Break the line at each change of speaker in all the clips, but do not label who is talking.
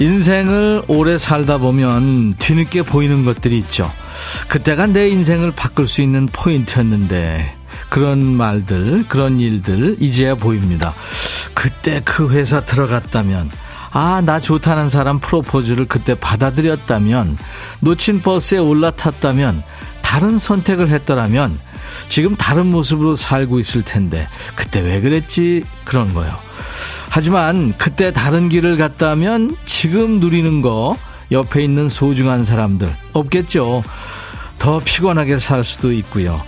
인생을 오래 살다 보면 뒤늦게 보이는 것들이 있죠. 그때가 내 인생을 바꿀 수 있는 포인트였는데 그런 말들, 그런 일들 이제야 보입니다. 그때 그 회사 들어갔다면 아, 나 좋다는 사람 프로포즈를 그때 받아들였다면 놓친 버스에 올라탔다면 다른 선택을 했더라면 지금 다른 모습으로 살고 있을 텐데 그때 왜 그랬지? 그런 거요. 하지만 그때 다른 길을 갔다면 지금 누리는 거 옆에 있는 소중한 사람들 없겠죠. 더 피곤하게 살 수도 있고요.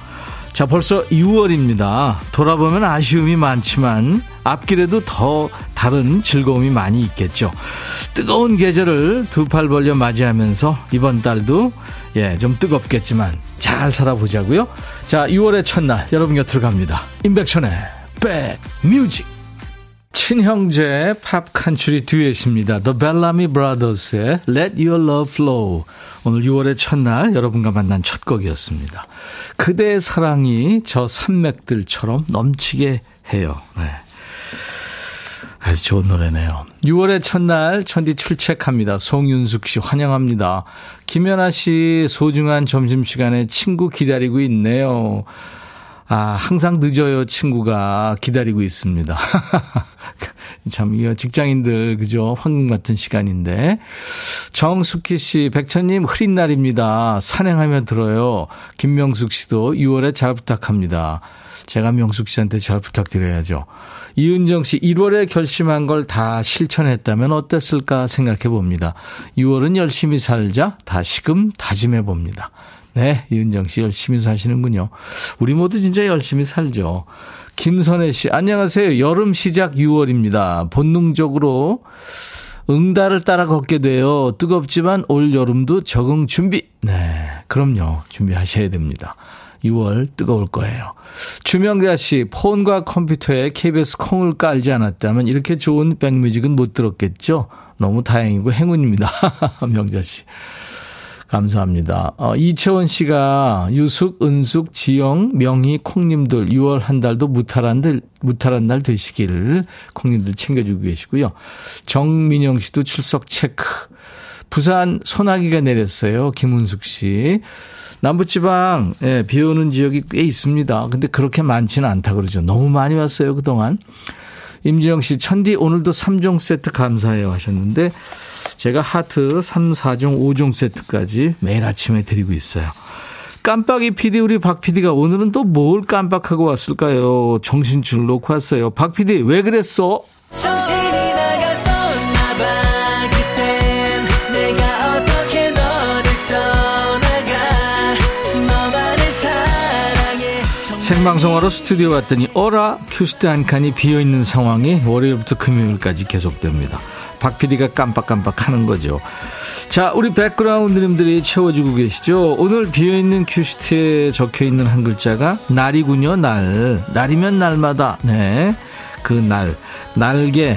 자, 벌써 6월입니다. 돌아보면 아쉬움이 많지만 앞길에도 더 다른 즐거움이 많이 있겠죠. 뜨거운 계절을 두 팔 벌려 맞이하면서 이번 달도 예, 좀 뜨겁겠지만 잘 살아보자고요. 자, 6월의 첫날 여러분 곁으로 갑니다. 임백천의 백뮤직 친형제 팝 칸츄리 듀엣입니다. The Bellamy Brothers의 Let Your Love Flow. 오늘 6월의 첫날 여러분과 만난 첫 곡이었습니다. 그대의 사랑이 저 산맥들처럼 넘치게 해요. 네. 아주 좋은 노래네요. 6월의 첫날 천디 출첵합니다. 송윤숙 씨 환영합니다. 김연아 씨 소중한 점심시간에 친구 기다리고 있네요. 아, 항상 늦어요, 친구가 기다리고 있습니다. 참, 이거 직장인들, 그죠? 황금 같은 시간인데. 정숙희 씨, 백천님, 흐린 날입니다. 산행하며 들어요. 김명숙 씨도 6월에 잘 부탁합니다. 제가 명숙 씨한테 잘 부탁드려야죠. 이은정 씨, 1월에 결심한 걸 다 실천했다면 어땠을까 생각해 봅니다. 6월은 열심히 살자, 다시금 다짐해 봅니다. 네, 이은정 씨 열심히 사시는군요. 우리 모두 진짜 열심히 살죠. 김선혜 씨, 안녕하세요. 여름 시작 6월입니다. 본능적으로 응달을 따라 걷게 돼요. 뜨겁지만 올 여름도 적응 준비. 네, 그럼요. 준비하셔야 됩니다. 6월 뜨거울 거예요. 주명자 씨, 폰과 컴퓨터에 KBS 콩을 깔지 않았다면 이렇게 좋은 백뮤직은 못 들었겠죠? 너무 다행이고 행운입니다. 명자 씨. 감사합니다. 어, 이채원 씨가 유숙, 은숙, 지영, 명희, 콩님들 6월 한 달도 무탈한 달, 무탈한 날 되시기를 콩님들 챙겨주고 계시고요. 정민영 씨도 출석 체크. 부산 소나기가 내렸어요. 김은숙 씨. 남부지방, 예, 비 오는 지역이 꽤 있습니다. 근데 그렇게 많지는 않다 그러죠. 너무 많이 왔어요, 그동안. 임지영 씨, 천디 오늘도 3종 세트 감사해요 하셨는데, 제가 하트 3, 4종, 5종 세트까지 매일 아침에 드리고 있어요. 깜빡이 PD 우리 박 PD가 오늘은 또 뭘 깜빡하고 왔을까요? 정신줄 놓고 왔어요. 박 PD 왜 그랬어? 정신이 생방송하러 스튜디오 왔더니 어라 큐시트 한 칸이 비어있는 상황이 월요일부터 금요일까지 계속됩니다. 박 PD가 깜빡깜빡 하는 거죠. 자, 우리 백그라운드님들이 채워주고 계시죠. 오늘 비어있는 큐시트에 적혀있는 한 글자가 날이군요, 날. 날이면 날마다, 네. 그 날. 날개.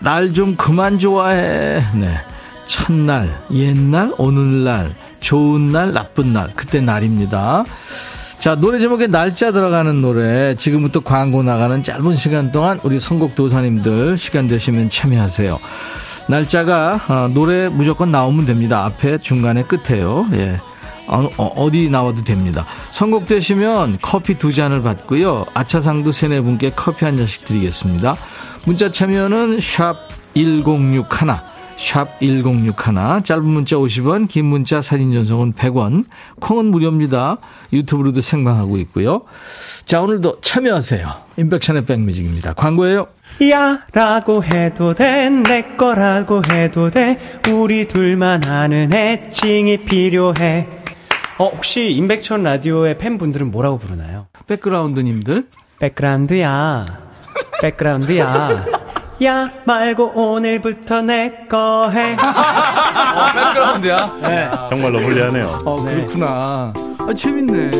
날 좀 그만 좋아해. 네. 첫날, 옛날, 오늘날, 좋은 날, 나쁜 날. 그때 날입니다. 자, 노래 제목에 날짜 들어가는 노래, 지금부터 광고 나가는 짧은 시간 동안 우리 선곡 도사님들 시간 되시면 참여하세요. 날짜가 어, 노래 무조건 나오면 됩니다. 앞에, 중간에, 끝에요. 예. 어, 어디 나와도 됩니다. 선곡되시면 커피 두 잔을 받고요. 아차상도 세네 분께 커피 한 잔씩 드리겠습니다. 문자 참여는 샵 1061, 샵 1061 짧은 문자 50원 긴 문자 사진 전송은 100원 콩은 무료입니다. 유튜브로도 생방하고 있고요. 자 오늘도 참여하세요. 인백션의 백뮤직입니다. 광고예요.
야 라고 해도 돼 내 거라고 해도 돼 우리 둘만 아는 애칭이 필요해. 어 혹시 인백천 라디오의 팬분들은 뭐라고 부르나요?
백그라운드님들?
백그라운드야. 백그라운드야 야 말고 오늘부터 내 거 해.
어, 백그라운드야? 네.
정말 러블리하네요.
어, 그렇구나. 아, 재밌네.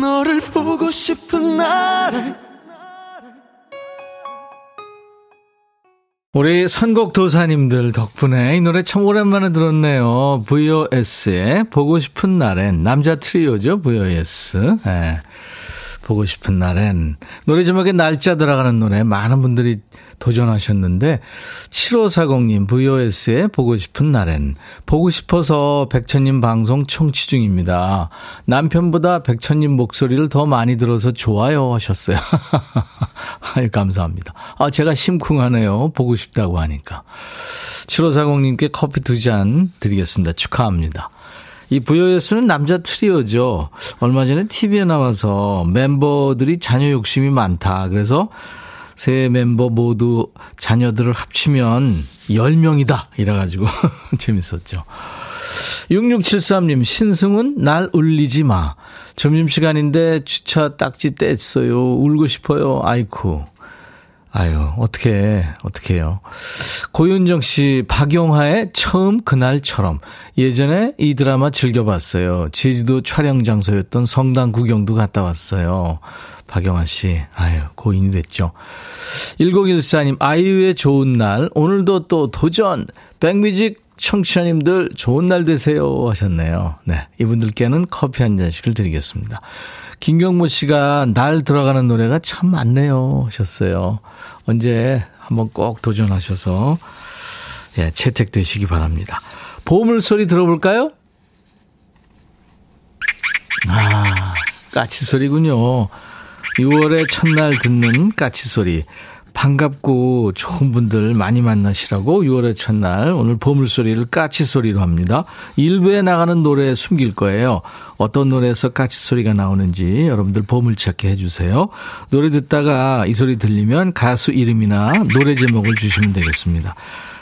너를 보고 싶은 날에 우리 선곡 도사님들 덕분에 이 노래 참 오랜만에 들었네요. VOS의 보고 싶은 날엔 남자 트리오죠. VOS. 네. 보고 싶은 날엔 노래 제목에 날짜 들어가는 노래 많은 분들이 도전하셨는데 7540님 VOS에 보고 싶은 날엔 보고 싶어서 백천님 방송 청취 중입니다. 남편보다 백천님 목소리를 더 많이 들어서 좋아요 하셨어요. 아유 감사합니다. 아 제가 심쿵하네요. 보고 싶다고 하니까. 7540님께 커피 두 잔 드리겠습니다. 축하합니다. 이 VOS는 남자 트리오죠. 얼마 전에 TV에 나와서 멤버들이 자녀 욕심이 많다. 그래서 세 멤버 모두 자녀들을 합치면 10명이다. 이래가지고 재밌었죠. 6673님, 신승훈, 날 울리지 마. 점심시간인데 주차 딱지 뗐어요. 울고 싶어요. 아이쿠. 아유, 어떻게, 어떻게 해요. 고윤정 씨, 박용화의 처음 그날처럼. 예전에 이 드라마 즐겨봤어요. 제주도 촬영 장소였던 성당 구경도 갔다 왔어요. 박영아 씨, 아유, 고인이 됐죠. 1014님, 아이유의 좋은 날, 오늘도 또 도전, 백뮤직 청취자님들 좋은 날 되세요 하셨네요. 네, 이분들께는 커피 한 잔씩을 드리겠습니다. 김경모 씨가 날 들어가는 노래가 참 많네요 하셨어요. 언제 한번 꼭 도전하셔서 예, 채택되시기 바랍니다. 보물 소리 들어볼까요? 아, 까치 소리군요. 6월의 첫날 듣는 까치 소리. 반갑고 좋은 분들 많이 만나시라고 6월의 첫날 오늘 보물소리를 까치소리로 합니다. 일부에 나가는 노래 숨길 거예요. 어떤 노래에서 까치소리가 나오는지 여러분들 보물찾기 해주세요. 노래 듣다가 이 소리 들리면 가수 이름이나 노래 제목을 주시면 되겠습니다.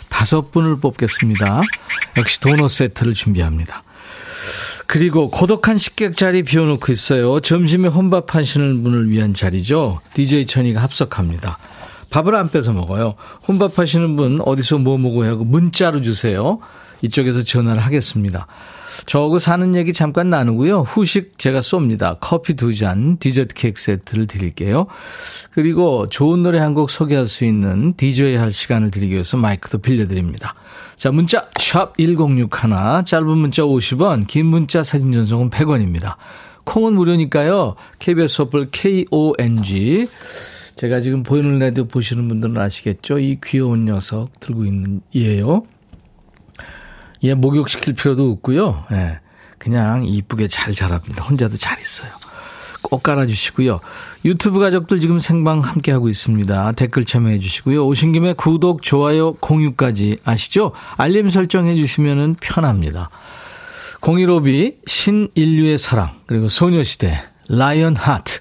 다섯 분을 뽑겠습니다. 역시 도넛 세트를 준비합니다. 그리고 고독한 식객 자리 비워놓고 있어요. 점심에 혼밥 하시는 분을 위한 자리죠. DJ 천이가 합석합니다. 밥을 안 빼서 먹어요. 혼밥 하시는 분 어디서 뭐 먹어야 하고 문자로 주세요. 이쪽에서 전화를 하겠습니다. 저하고 사는 얘기 잠깐 나누고요. 후식 제가 쏩니다. 커피 두 잔, 디저트 케이크 세트를 드릴게요. 그리고 좋은 노래 한 곡 소개할 수 있는 DJ 할 시간을 드리기 위해서 마이크도 빌려드립니다. 자, 문자 샵 1061, 짧은 문자 50원, 긴 문자 사진 전송은 100원입니다. 콩은 무료니까요. KBS 어플 KONG 제가 지금 보이는 라디오 보시는 분들은 아시겠죠? 이 귀여운 녀석 들고 있는 얘예요. 얘 목욕시킬 필요도 없고요. 예. 그냥 이쁘게 잘 자랍니다. 혼자도 잘 있어요. 꼭 깔아주시고요. 유튜브 가족들 지금 생방 함께하고 있습니다. 댓글 참여해 주시고요. 오신 김에 구독, 좋아요, 공유까지 아시죠? 알림 설정해 주시면 편합니다. 015비, 신인류의 사랑, 그리고 소녀시대, 라이언 하트,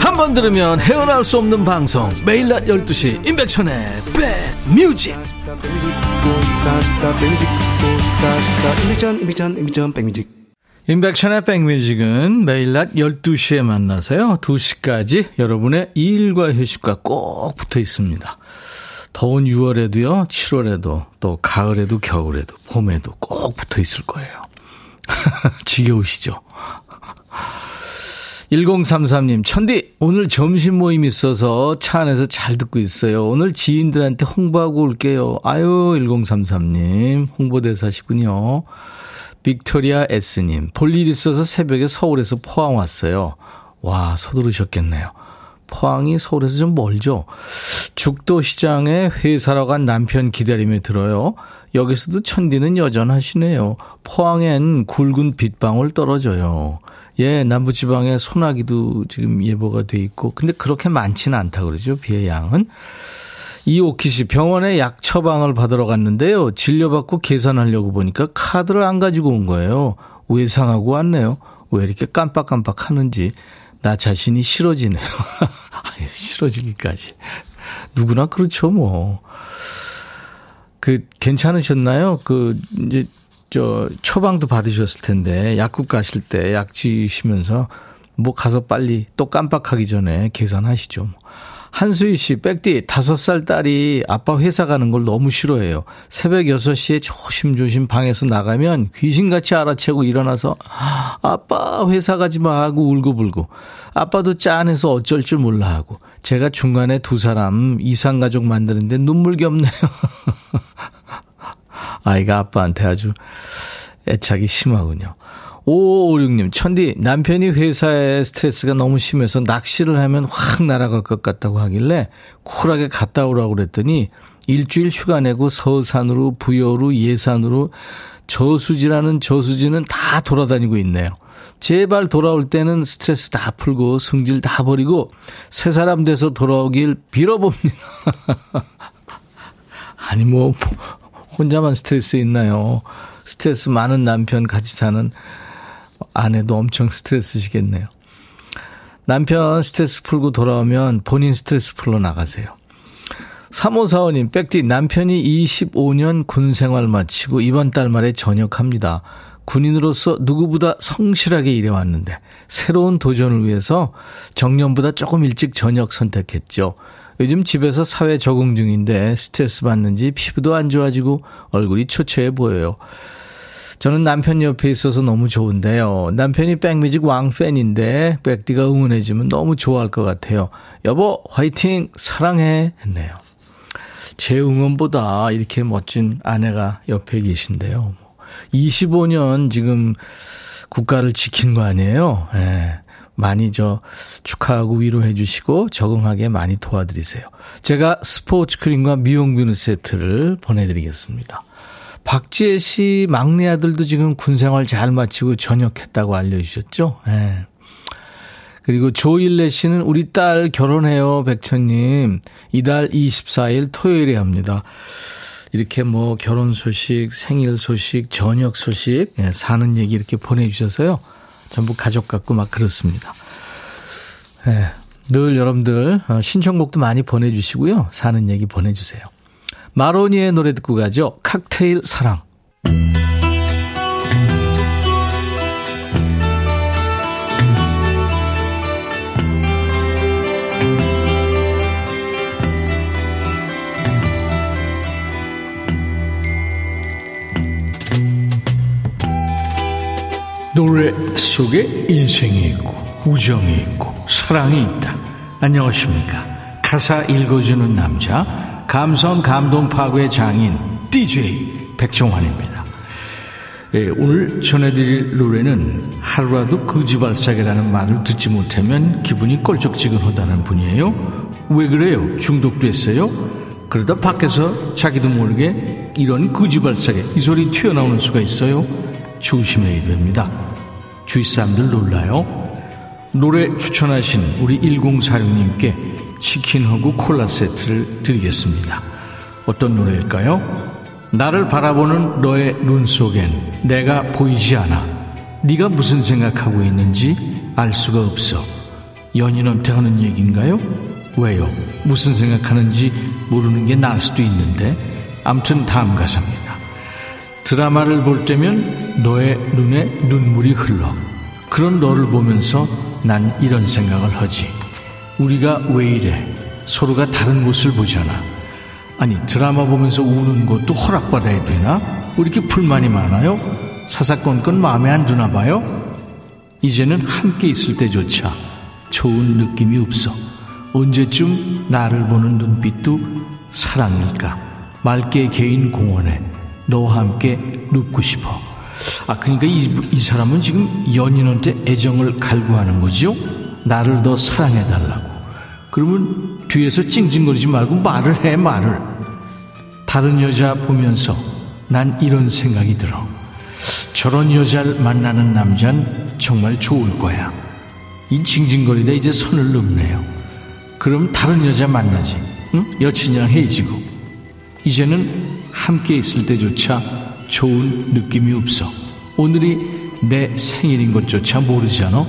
한 번 들으면 헤어나올 수 없는 방송. 매일 낮 12시 임백천의 백뮤직. 임백천의 백뮤직은 매일 낮 12시에 만나서요. 2시까지 여러분의 일과 휴식과 꼭 붙어 있습니다. 더운 6월에도요 7월에도 또 가을에도 겨울에도 봄에도 꼭 붙어 있을 거예요. 지겨우시죠 1033님, 천디, 오늘 점심 모임 있어서 차 안에서 잘 듣고 있어요. 오늘 지인들한테 홍보하고 올게요. 아유, 1033님, 홍보대사시군요. 빅토리아 S님, 볼일 있어서 새벽에 서울에서 포항 왔어요. 와, 서두르셨겠네요. 포항이 서울에서 좀 멀죠? 죽도시장에 회사로 간 남편 기다림에 들어요. 여기서도 천디는 여전하시네요. 포항엔 굵은 빗방울 떨어져요. 예, 남부지방에 소나기도 지금 예보가 돼 있고, 근데 그렇게 많지는 않다 그러죠, 비의 양은. 이오키 씨, 병원에 약 처방을 받으러 갔는데요. 진료받고 계산하려고 보니까 카드를 안 가지고 온 거예요. 외상하고 왔네요. 왜 이렇게 깜빡깜빡 하는지. 나 자신이 싫어지네요. 아유, 싫어지기까지. 누구나 그렇죠, 뭐. 그, 괜찮으셨나요? 그, 이제, 저, 처방도 받으셨을 텐데, 약국 가실 때 약 지시면서, 뭐 가서 빨리 또 깜빡하기 전에 계산하시죠. 뭐. 한수희 씨, 백디, 다섯 살 딸이 아빠 회사 가는 걸 너무 싫어해요. 새벽 6시에 조심조심 방에서 나가면 귀신같이 알아채고 일어나서, 아빠 회사 가지 마 하고 울고불고, 아빠도 짠해서 어쩔 줄 몰라 하고, 제가 중간에 두 사람 이상가족 만드는데 눈물겹네요. 아이가 아빠한테 아주 애착이 심하군요. 5556님, 천디, 남편이 회사에 스트레스가 너무 심해서 낚시를 하면 확 날아갈 것 같다고 하길래 쿨하게 갔다 오라고 그랬더니 일주일 휴가 내고 서산으로, 부여로, 예산으로 저수지라는 저수지는 다 돌아다니고 있네요. 제발 돌아올 때는 스트레스 다 풀고 승질 다 버리고 새 사람 돼서 돌아오길 빌어봅니다. 아니, 뭐, 혼자만 스트레스 있나요? 스트레스 많은 남편 같이 사는 아내도 엄청 스트레스시겠네요. 남편 스트레스 풀고 돌아오면 본인 스트레스 풀러 나가세요. 3545님, 백디, 남편이 25년 군 생활 마치고 이번 달 말에 전역합니다. 군인으로서 누구보다 성실하게 일해왔는데, 새로운 도전을 위해서 정년보다 조금 일찍 전역 선택했죠. 요즘 집에서 사회 적응 중인데 스트레스 받는지 피부도 안 좋아지고 얼굴이 초췌해 보여요. 저는 남편 옆에 있어서 너무 좋은데요. 남편이 백뮤직 왕팬인데 백디가 응원해주면 너무 좋아할 것 같아요. 여보 화이팅 사랑해 했네요. 제 응원보다 이렇게 멋진 아내가 옆에 계신데요. 25년 지금 국가를 지킨 거 아니에요. 예. 많이 저 축하하고 위로해 주시고 적응하게 많이 도와드리세요. 제가 스포츠 크림과 미용 비누 세트를 보내드리겠습니다. 박지혜 씨 막내 아들도 지금 군 생활 잘 마치고 전역했다고 알려주셨죠? 네. 그리고 조일래 씨는 우리 딸 결혼해요, 백천님. 이달 24일 토요일에 합니다. 이렇게 뭐 결혼 소식, 생일 소식, 저녁 소식, 예, 사는 얘기 이렇게 보내주셔서요. 전부 가족 같고 막 그렇습니다. 예, 늘 여러분들 어, 신청곡도 많이 보내주시고요. 사는 얘기 보내주세요. 마로니의 노래 듣고 가죠. 칵테일 사랑. 노래 속에 인생이 있고 우정이 있고 사랑이 있다. 안녕하십니까. 가사 읽어주는 남자 감성 감동 파괴 장인 DJ 백종환입니다. 예, 오늘 전해드릴 노래는 하루라도 거지발사계라는 말을 듣지 못하면 기분이 꼴쩍지근하다는 분이에요. 왜 그래요? 중독됐어요? 그러다 밖에서 자기도 모르게 이런 거지발사계 이 소리 튀어나오는 수가 있어요. 조심해야 됩니다. 주위 사람들 놀라요. 노래 추천하신 우리 1046님께 치킨하고 콜라 세트를 드리겠습니다. 어떤 노래일까요? 나를 바라보는 너의 눈 속엔 내가 보이지 않아. 네가 무슨 생각하고 있는지 알 수가 없어. 연인한테 하는 얘기인가요? 왜요? 무슨 생각하는지 모르는 게 나을 수도 있는데 암튼 다음 가사입니다. 드라마를 볼 때면 너의 눈에 눈물이 흘러. 그런 너를 보면서 난 이런 생각을 하지. 우리가 왜 이래? 서로가 다른 모습을 보잖아. 아니, 드라마 보면서 우는 것도 허락받아야 되나? 왜 이렇게 불만이 많아요? 사사건건 마음에 안 드나 봐요? 이제는 함께 있을 때조차 좋은 느낌이 없어. 언제쯤 나를 보는 눈빛도 사랑일까? 맑게 개인 공원에 너와 함께 눕고 싶어. 아, 그러니까 이, 이 사람은 지금 연인한테 애정을 갈구하는 거죠? 나를 더 사랑해달라고. 그러면 뒤에서 찡찡거리지 말고 말을 해, 말을. 다른 여자 보면서 난 이런 생각이 들어. 저런 여자를 만나는 남잔 정말 좋을 거야. 이 징징거리다 이제 선을 넘네요. 그럼 다른 여자 만나지. 응? 여친이랑 헤어지고. 이제는 함께 있을 때조차 좋은 느낌이 없어. 오늘이 내 생일인 것조차 모르잖아.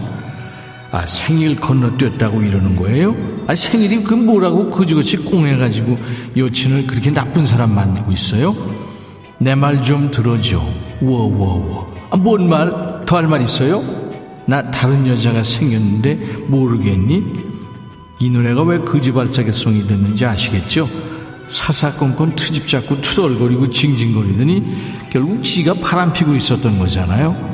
아, 생일 건너뛰었다고 이러는 거예요? 아, 생일이 그 뭐라고 거지같이 꽁해가지고 여친을 그렇게 나쁜 사람 만들고 있어요? 내 말 좀 들어줘. 워워워. 아, 뭔 말? 더 할 말 있어요? 나 다른 여자가 생겼는데 모르겠니? 이 노래가 왜 거지발사계송이 됐는지 아시겠죠? 사사건건 트집 잡고 투덜거리고 징징거리더니 결국 지가 바람 피고 있었던 거잖아요.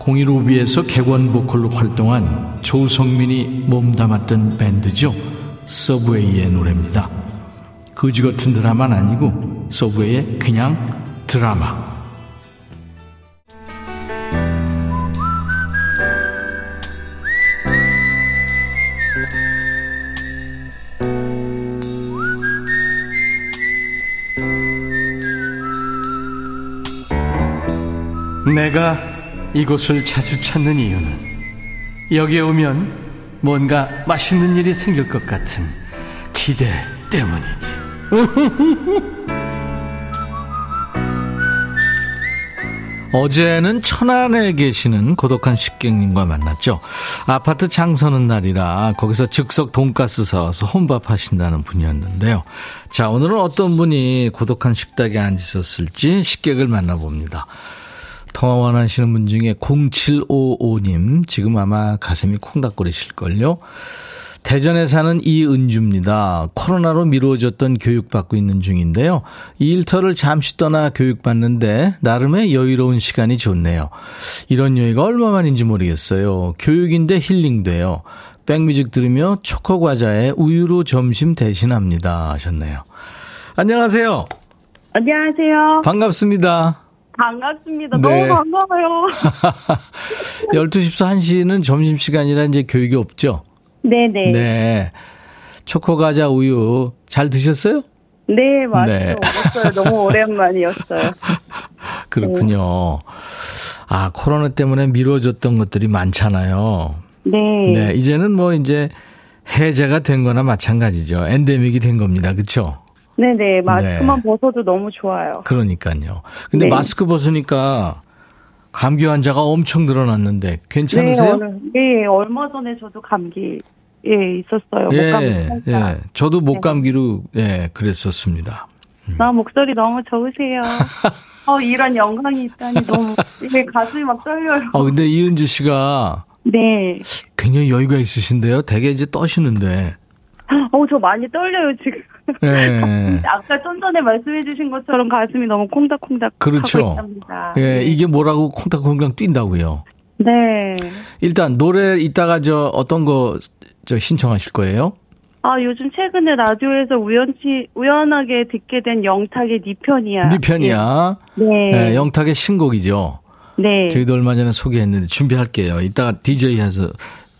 015B에서 객원 보컬로 활동한 조성민이 몸담았던 밴드죠. 서브웨이의 노래입니다. 거지 같은 드라마는 아니고 서브웨이의 그냥 드라마. 내가 이곳을 자주 찾는 이유는 여기에 오면 뭔가 맛있는 일이 생길 것 같은 기대 때문이지. 어제는 천안에 계시는 고독한 식객님과 만났죠. 아파트 장서는 날이라 거기서 즉석 돈가스 사와서 혼밥 하신다는 분이었는데요. 자, 오늘은 어떤 분이 고독한 식탁에 앉으셨을지 식객을 만나봅니다. 통화 원하시는 분 중에 0755님, 지금 아마 가슴이 콩닥거리실걸요? 대전에 사는 이은주입니다. 코로나로 미루어졌던 교육받고 있는 중인데요. 이 일터를 잠시 떠나 교육받는데 나름의 여유로운 시간이 좋네요. 이런 여유가 얼마만인지 모르겠어요. 교육인데 힐링돼요. 백뮤직 들으며 초코 과자에 우유로 점심 대신합니다. 하셨네요. 안녕하세요.
안녕하세요.
반갑습니다.
반갑습니다.
네.
너무 반가워요.
12시부터 1시는 점심시간이라 이제 교육이 없죠?
네네. 네.
네. 초코 과자 우유 잘 드셨어요?
네, 맞아요.
네.
먹었어요. 너무 오랜만이었어요.
그렇군요. 아, 코로나 때문에 미뤄졌던 것들이 많잖아요.
네.
네, 이제는 뭐 이제 해제가 된 거나 마찬가지죠. 엔데믹이 된 겁니다. 그렇죠?
네네. 마스크만 벗어도 너무 좋아요.
그러니까요. 근데
네.
마스크 벗으니까 감기 환자가 엄청 늘어났는데 괜찮으세요?
네, 얼- 네, 얼마 전에 저도 감기 예 있었어요.
예,
목감기
예. 저도 목 감기로 예, 그랬었습니다.
나 목소리 너무 좋으세요. 어 이런 영광이 있다니 너무 이게 가슴이 막 떨려요.
어, 근데 이은주 씨가
네.
굉장히 여유가 있으신데요. 되게 이제 떠시는데.
어저 많이 떨려요 지금.
예.
아까 좀 전에 말씀해주신 것처럼 가슴이 너무 콩닥콩닥
그렇죠.
하고 있답니다.
예, 이게 뭐라고 콩닥콩닥 뛴다고요.
네.
일단 노래 이따가 저 어떤 거 저 신청하실 거예요?
아 요즘 최근에 라디오에서 우연치 우연하게 듣게 된 영탁의 네 편이야.
네 편이야.
네.
예, 영탁의 신곡이죠.
네.
저희도 얼마 전에 소개했는데 준비할게요. 이따가 DJ 해서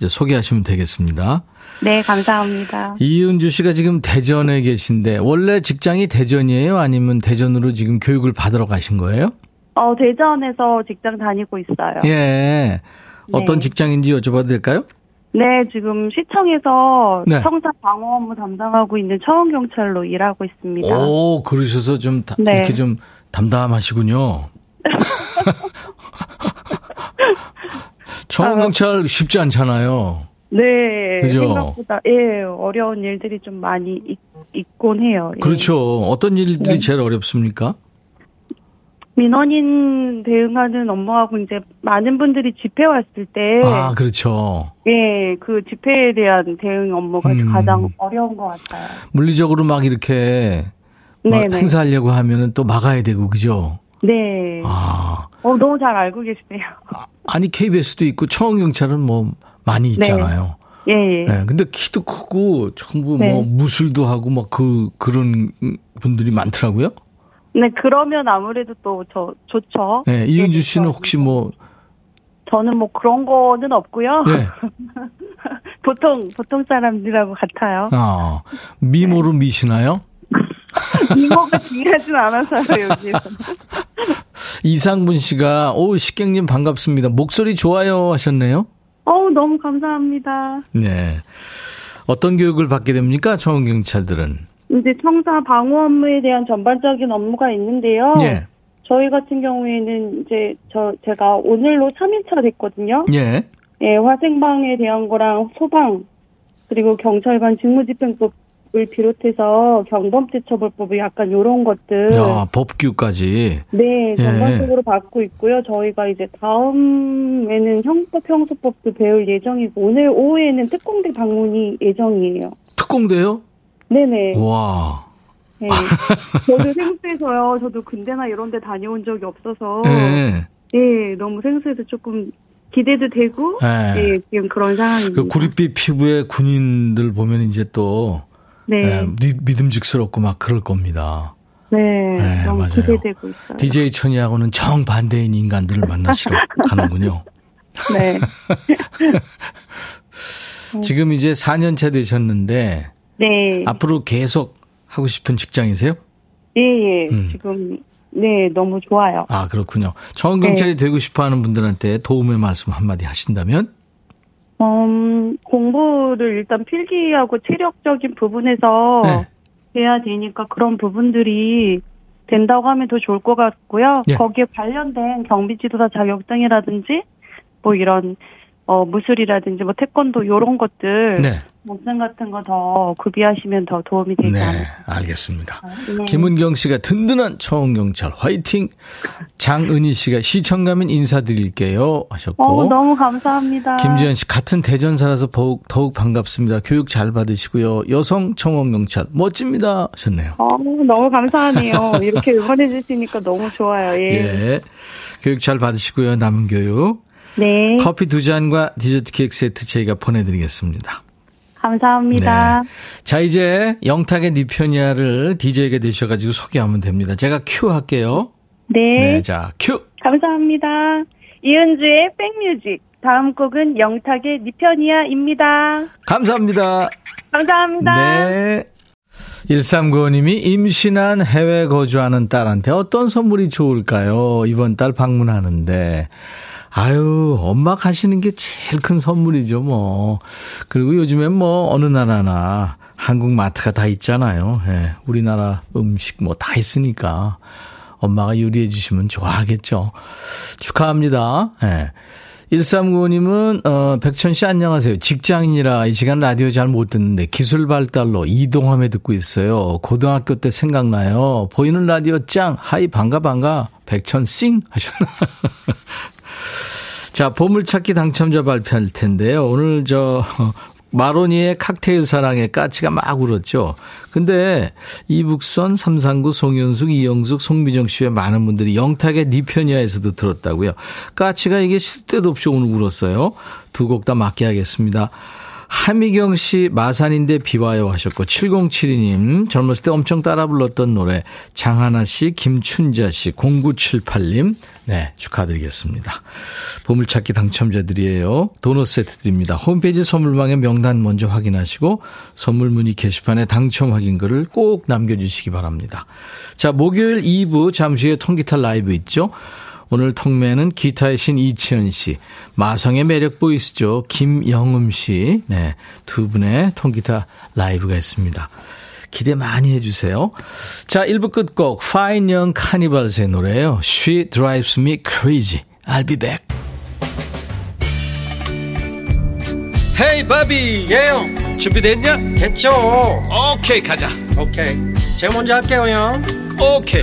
소개하시면 되겠습니다.
네, 감사합니다.
이은주 씨가 지금 대전에 계신데 원래 직장이 대전이에요? 아니면 대전으로 지금 교육을 받으러 가신 거예요?
어 대전에서 직장 다니고 있어요.
예. 어떤
네.
직장인지 여쭤봐도 될까요?
네, 지금 시청에서
네.
청사 방어 업무 담당하고 있는 처원 경찰로 일하고 있습니다.
오, 그러셔서 좀 다-
네.
이렇게 좀 담담하시군요. 청경찰 쉽지 않잖아요.
네,
그죠?
생각보다 예 어려운 일들이 좀 많이 있, 있곤 해요. 예.
그렇죠. 어떤 일들이
네.
제일 어렵습니까?
민원인 대응하는 업무하고 이제 많은 분들이 집회 왔을 때
아, 그렇죠.
예, 그 집회에 대한 대응 업무가
음.
가장 어려운 것 같아요.
물리적으로 막 이렇게 막. 행사하려고 하면은 또 막아야 되고, 그죠?
네.
아,
어, 너무 잘 알고 계시네요.
아니, KBS도 있고 청경찰은 뭐 많이 있잖아요.
예, 예.
네, 근데 키도 크고 전부
네.
뭐 무술도 하고 막 그 그런 분들이 많더라고요.
네, 그러면 아무래도 또 저 좋죠.
네, 이은주
예,
씨는. 혹시 뭐
저는 뭐 그런 거는 없고요.
네.
보통 보통 사람들하고 같아요.
아, 미모로 미시나요?
이모가 중요하진 않아서요 여기에서.
이상분 씨가 오 식객님 반갑습니다. 목소리 좋아요 하셨네요.
너무 감사합니다.
네. 어떤 교육을 받게 됩니까? 청원 경찰들은.
이제 청사 방어 업무에 대한 전반적인 업무가 있는데요.
예.
저희 같은 경우에는 이제 저 제가 오늘로 3일차 됐거든요.
예.
예, 화생방에 대한 거랑 소방 그리고 경찰관 직무집행법 을 비롯해서 경범죄처벌법이 약간 요런 것들
야, 법규까지.
네,
예.
전반적으로 받고 있고요. 저희가 이제 다음에는 형법 형소법도 배울 예정이고 오늘 오후에는 특공대 방문이 예정이에요.
특공대요?
네네.
와.
네. 저도 생소해서요. 저도 군대나 이런 데 다녀온 적이 없어서
예.
네, 너무 생소해서 조금 기대도 되고
예.
네, 지금 그런 상황입니다.
그 구릿빛 피부의 군인들 보면 이제 또
네.
예, 미- 믿음직스럽고 막 그럴 겁니다.
네,
네,
너무
맞아요.
기대되고 있어요.
DJ 천이하고는 정반대인 인간들을 만나시러 가는군요.
네.
지금 이제 4년 차 되셨는데
네.
앞으로 계속 하고 싶은 직장이세요?
예, 예.
음.
지금, 네, 너무 좋아요.
아, 그렇군요. 청원 경찰이 되고 싶어 하는 분들한테 도움의 말씀 한마디 하신다면?
음, 공부를 일단 필기하고 체력적인 부분에서
네.
해야 되니까 그런 부분들이 된다고 하면 더 좋을 것 같고요.
예.
거기에 관련된 경비지도사 자격증이라든지 뭐 이런 어 무술이라든지 뭐 태권도 요런 것들
네.
목숨 같은 거 더 구비하시면 더 도움이 되지
네,
않을까.
알겠습니다.
네.
김은경 씨가 든든한 청원경찰 화이팅! 장은희 씨가 시청 가면 인사드릴게요 하셨고
어, 너무 감사합니다.
김지현 씨 같은 대전사라서 더욱, 더욱 반갑습니다. 교육 잘 받으시고요. 여성 청원경찰 멋집니다 하셨네요.
어, 너무 감사하네요. 이렇게 응원해 주시니까 너무 좋아요. 예.
예. 교육 잘 받으시고요. 남은 교육.
네.
커피 두 잔과 디저트 케이크 세트 저희가 보내드리겠습니다.
감사합니다.
네. 자, 이제 영탁의 니편이야를 DJ가 되셔가지고 소개하면 됩니다. 제가 큐 할게요.
네.
네, 자, 큐!
감사합니다. 이은주의 백뮤직. 다음 곡은 영탁의 니편이야입니다.
감사합니다.
감사합니다.
네. 1395님이 임신한 해외 거주하는 딸한테 어떤 선물이 좋을까요? 이번 달 방문하는데. 아유, 엄마 가시는 게 제일 큰 선물이죠, 뭐. 그리고 요즘엔 뭐, 어느 나라나 한국 마트가 다 있잖아요. 예, 우리나라 음식 뭐 다 있으니까. 엄마가 요리해 주시면 좋아하겠죠. 축하합니다. 예. 1395님은, 어, 백천 씨 안녕하세요. 직장인이라 이 시간 라디오 잘 못 듣는데 기술 발달로 이동하며 듣고 있어요. 고등학교 때 생각나요. 보이는 라디오 짱! Hi, 반가, 반가. 백천 싱! 하셨나. 자, 보물찾기 당첨자 발표할 텐데요. 오늘 저, 마로니의 칵테일 사랑에 까치가 막 울었죠. 근데 이북선, 삼상구, 송윤숙, 이영숙, 송미정 씨의 많은 분들이 영탁의 니 편이야에서도 들었다고요. 까치가 이게 쉴 때도 없이 오늘 울었어요. 두 곡 다 맞게 하겠습니다. 하미경 씨 마산인데 비와요 하셨고 7072님 젊었을 때 엄청 따라 불렀던 노래 장하나 씨 김춘자 씨 0978님 네 축하드리겠습니다. 보물찾기 당첨자들이에요. 도넛 세트 드립니다. 홈페이지 선물방에 명단 먼저 확인하시고 선물 문의 게시판에 당첨 확인글을 꼭 남겨주시기 바랍니다. 자 목요일 2부 잠시 후에 통기타 라이브 있죠. 오늘 통매는 기타의 신 이치현 씨, 마성의 매력 보이스죠. 김영음 씨, 네, 두 분의 통기타 라이브가 있습니다. 기대 많이 해주세요. 자, 1부 끝곡, Fine Young Carnivals의 노래예요. She Drives Me Crazy. I'll be back. 헤이, 바비.
예영
준비됐냐?
됐죠
오케이, 가자.
오케이 제가 먼저 할게요 형
오케이.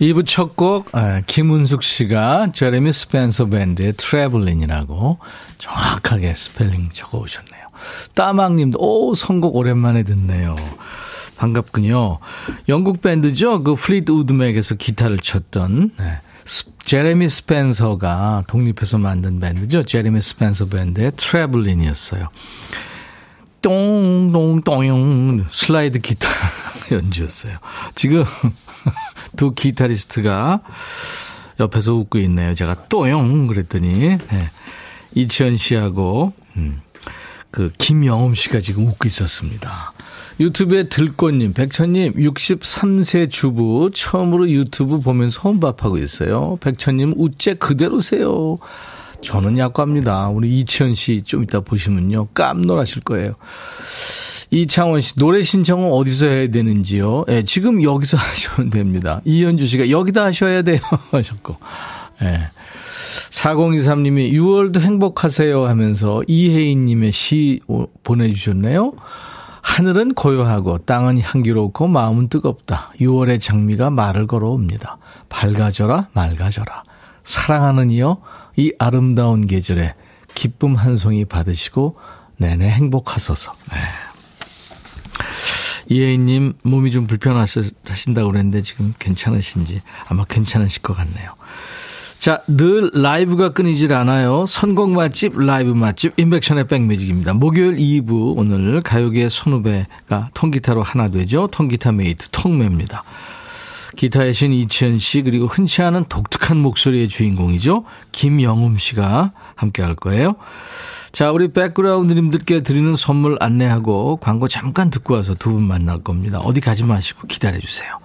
2부 첫 곡, 아, 김은숙 씨가 제레미 스펜서 밴드의 트래블린이라고 정확하게 스펠링 적어 오셨네요. 따망 님도, 오, 선곡 오랜만에 듣네요. 반갑군요. 영국 밴드죠. 그 플리트 우드맥에서 기타를 쳤던, 네. 제레미 스펜서가 독립해서 만든 밴드죠. 제레미 스펜서 밴드의 Travelin'이었어요. 똥 똥 똥용 슬라이드 기타 연주였어요. 지금 두 기타리스트가 옆에서 웃고 있네요. 제가 또용 그랬더니 네. 이치현 씨하고 음, 그 김영음 씨가 지금 웃고 있었습니다. 유튜브에 들꽃님, 백천님, 63세 주부, 처음으로 유튜브 보면서 혼밥하고 있어요. 백천님, 우째 그대로세요. 저는 약과입니다. 우리 이치현 씨 좀 이따 보시면요. 깜놀하실 거예요. 이창원 씨, 노래 신청은 어디서 해야 되는지요? 예, 지금 여기서 하시면 됩니다. 이현주 씨가 여기다 하셔야 돼요. 하셨고. 예. 4023님이 6월도 행복하세요 하면서 이혜인님의 시 보내주셨네요. 하늘은 고요하고 땅은 향기롭고 마음은 뜨겁다. 6월의 장미가 말을 걸어옵니다. 밝아져라 맑아져라. 사랑하는 이여 이 아름다운 계절에 기쁨 한 송이 받으시고 내내 행복하소서. 네. 이혜인님 몸이 좀 불편하신다고 그랬는데 지금 괜찮으신지 아마 괜찮으실 것 같네요. 자, 늘 라이브가 끊이질 않아요. 선곡 맛집, 라이브 맛집, 임백천의 백뮤직입니다. 목요일 2부, 오늘 가요계 선후배가 통기타로 하나 되죠. 통기타 mate, 통메입니다. 기타의 신 이치현 씨, 그리고 흔치 않은 독특한 목소리의 주인공이죠. 김영흠 씨가 함께 할 거예요. 자, 우리 백그라운드님들께 드리는 선물 안내하고 광고 잠깐 듣고 와서 두 분 만날 겁니다. 어디 가지 마시고 기다려 주세요.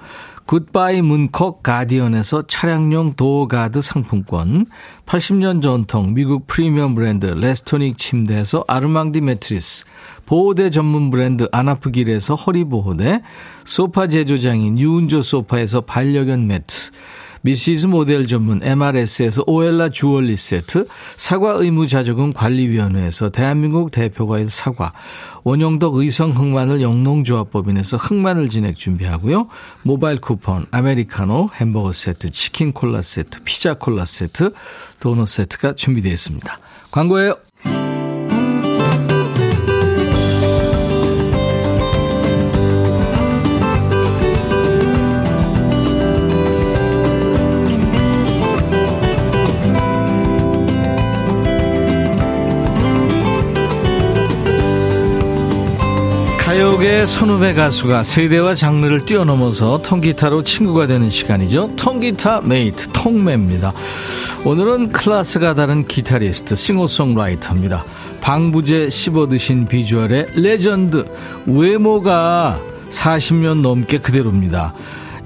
굿바이 문콕 가디언에서 차량용 door guard 상품권, 80년 전통 미국 프리미엄 브랜드 레스토닉 침대에서 아르망디 매트리스, 보호대 전문 브랜드 아나프길에서 허리보호대, 소파 제조장인 유운조 소파에서 반려견 매트, 미시즈 모델 전문 MRS에서 오엘라 주얼리 세트, 사과 의무 자조금 관리위원회에서 대한민국 대표과일 사과, 원용덕 의성 흑마늘 영농조합법인에서 흑마늘 진액 준비하고요. 모바일 쿠폰, 아메리카노, 햄버거 세트, 치킨 콜라 세트, 피자 콜라 세트, 도넛 세트가 준비되어 있습니다. 광고예요. 선후배 가수가 세대와 장르를 뛰어넘어서 통기타로 친구가 되는 시간이죠. 통기타 mate 통메입니다. 오늘은 클래스가 다른 기타리스트 싱어송라이터입니다. 방부제 씹어드신 비주얼의 레전드 외모가 40년 넘게 그대로입니다.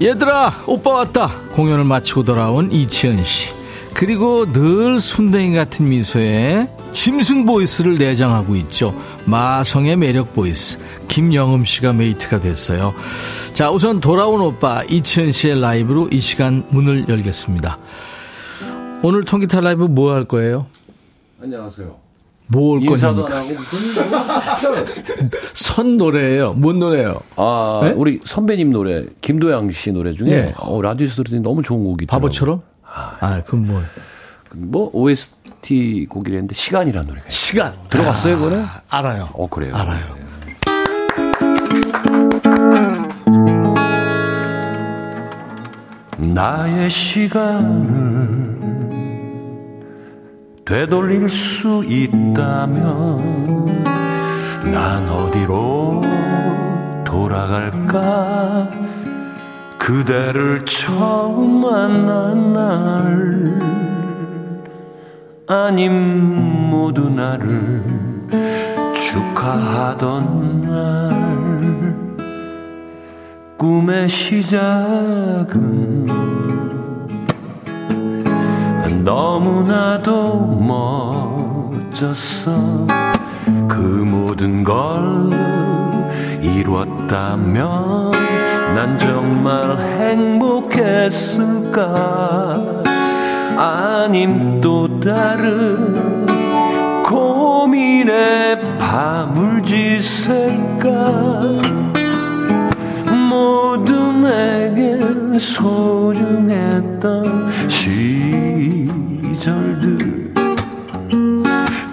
얘들아 오빠 왔다 공연을 마치고 돌아온 이치현 씨 그리고 늘 순댕이 같은 미소에 짐승 voice를 내장하고 있죠. 마성의 매력 voice. 김영흠 씨가 mate가 됐어요. 자, 우선 돌아온 오빠 이치현 씨의 라이브로 이 시간 문을 열겠습니다. 오늘 통기타 라이브 뭐 할 거예요?
안녕하세요.
뭐올
인사도? 안 하고
선 노래예요. 뭔 노래예요?
아
네?
우리 선배님 노래 김도향 씨 노래 중에
네.
어, 라디오에서 들었더니 너무 좋은 곡이
바보처럼? 아, 그럼 뭐
뭐 OST 곡이랬는데 시간이라는 노래가 있어요.
시간
들어봤어요, 그거는?
알아요.
어 그래요.
알아요.
나의 시간을 되돌릴 수 있다면 난 어디로 돌아갈까 그대를 처음 만난 날 아님 모두 나를 축하하던 날. 꿈의 시작은 너무나도 멋졌어. 그 모든 걸 이뤘다면 난 정말 행복했을까? 아님 또 다른 고민에 밤을 지새까? 모두 내겐
소중했던 시절들.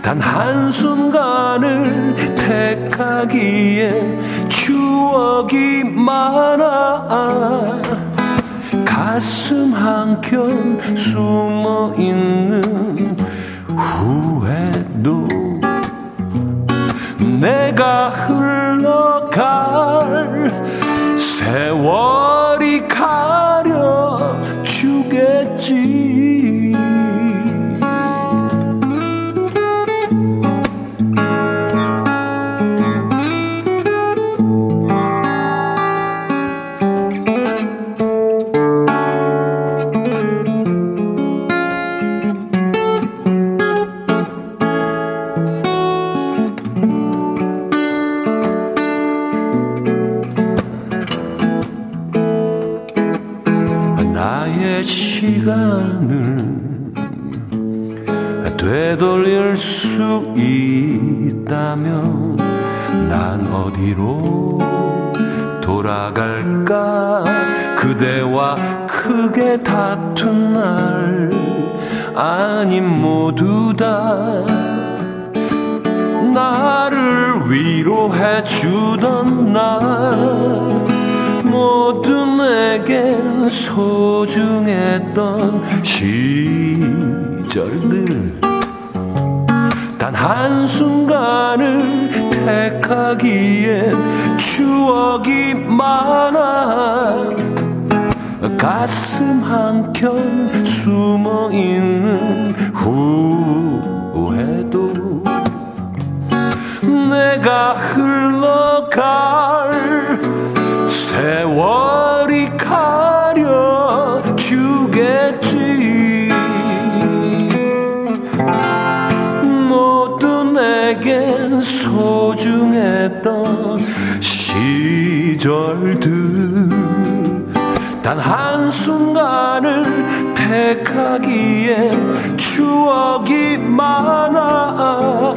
단 한순간을 택하기에 추억이 많아. 가슴 한켠 숨어 있는 후회도 내가 흘러갈 세월이 가려 주겠지 수 있다면 난 어디로 돌아갈까? 그대와 크게 다툰 날 아님 모두 다 나를 위로해 주던 날 내겐 소중했던 시절들 단 한순간을 택하기엔 추억이 많아. 가슴 한켠 숨어 있는 후회도 내가 흘러갈 세월 소중했던 시절들. 단 한순간을 택하기엔 추억이 많아.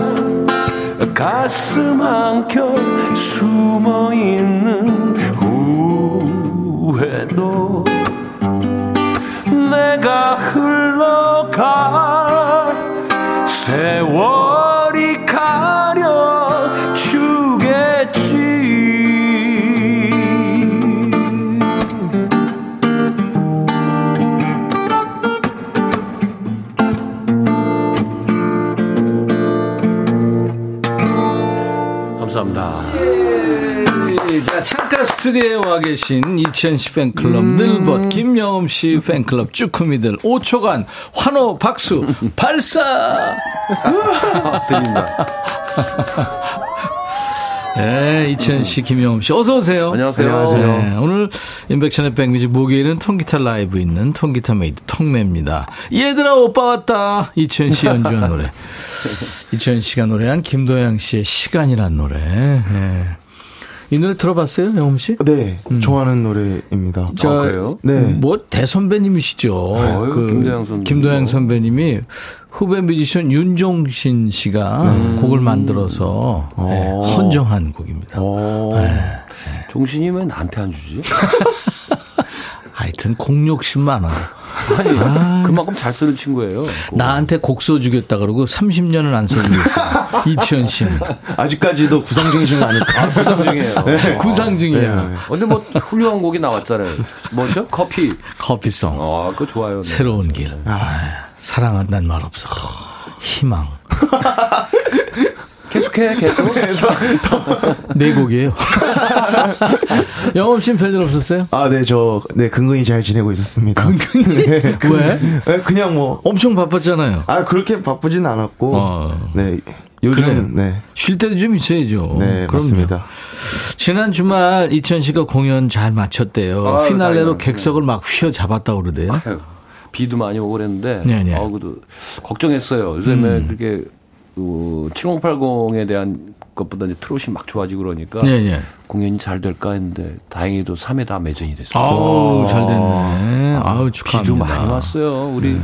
가슴 한켠 숨어있는 후회도 내가 흘러갈 세월
스튜디오에 와 계신 이천시 팬클럽 늘벗 김영음 씨 팬클럽 쭈꾸미들 5초간 환호 박수 발사
드립니다.
네, 이치현 씨, 김영흠 씨, 어서 오세요.
안녕하세요.
네, 오늘 임백천의 백뮤직 목요일은 통기타 라이브 있는 통기타 mate 통메입니다. 얘들아 오빠 왔다. 이치현 씨 연주한 노래. 이치현 씨가 노래한 김도향 씨의 시간이란 노래. 네. 이 노래 들어봤어요, 영흠 씨?
네, 좋아하는 노래입니다.
저,
아, 그래요?
네.
뭐 대선배님이시죠.
아유,
그
김도향 선배님.
김도향 선배님이 후배 뮤지션 윤종신 씨가 곡을 만들어서 네,
어.
헌정한 곡입니다.
어,
종신이 왜 나한테 안 주지?
하여튼 공욕심 많아.
아니, 그만큼 잘 쓰는 친구예요.
나한테 곡 써주겠다 그러고 30년을 안 써주고 있어요. 이치현 씨는.
아직까지도 구상 중이신 거 아닐까?
구상 중이에요.
구상 중이야.
네.
근데 뭐 훌륭한 곡이 나왔잖아요. 뭐죠? 커피.
커피송.
아, 그거 좋아요. 네.
새로운 길. 아, 사랑한다는 말 없어. 희망.
계속해, 계속.
네 곡이에요. 영업 씨는 별일 없었어요?
아, 네, 저, 네, 근근히 잘 지내고 있었습니다.
왜?
네, 그냥 뭐,
엄청 바빴잖아요.
아, 그렇게 바쁘진 않았고,
어.
네, 요즘,
그래요?
네,
쉴 때도 좀 있어야죠.
네,
그럼요.
맞습니다.
지난 주말 이천 씨가 공연 잘 마쳤대요.
아유,
피날레로. 객석을 막 휘어 잡았다고 그러대요.
아유, 비도 많이 오고 그랬는데,
네, 네.
아, 그래도 걱정했어요. 요즘에
음.
그렇게, 어, 7080에 대한 것보다 이제 트롯이 막 좋아지고 그러니까,
네, 네.
공연이 잘 될까 했는데, 다행히도 3회 다 매진이 됐어요.
아우, 잘 됐네. 아우, 축하합니다.
비도 많이 왔어요. 우리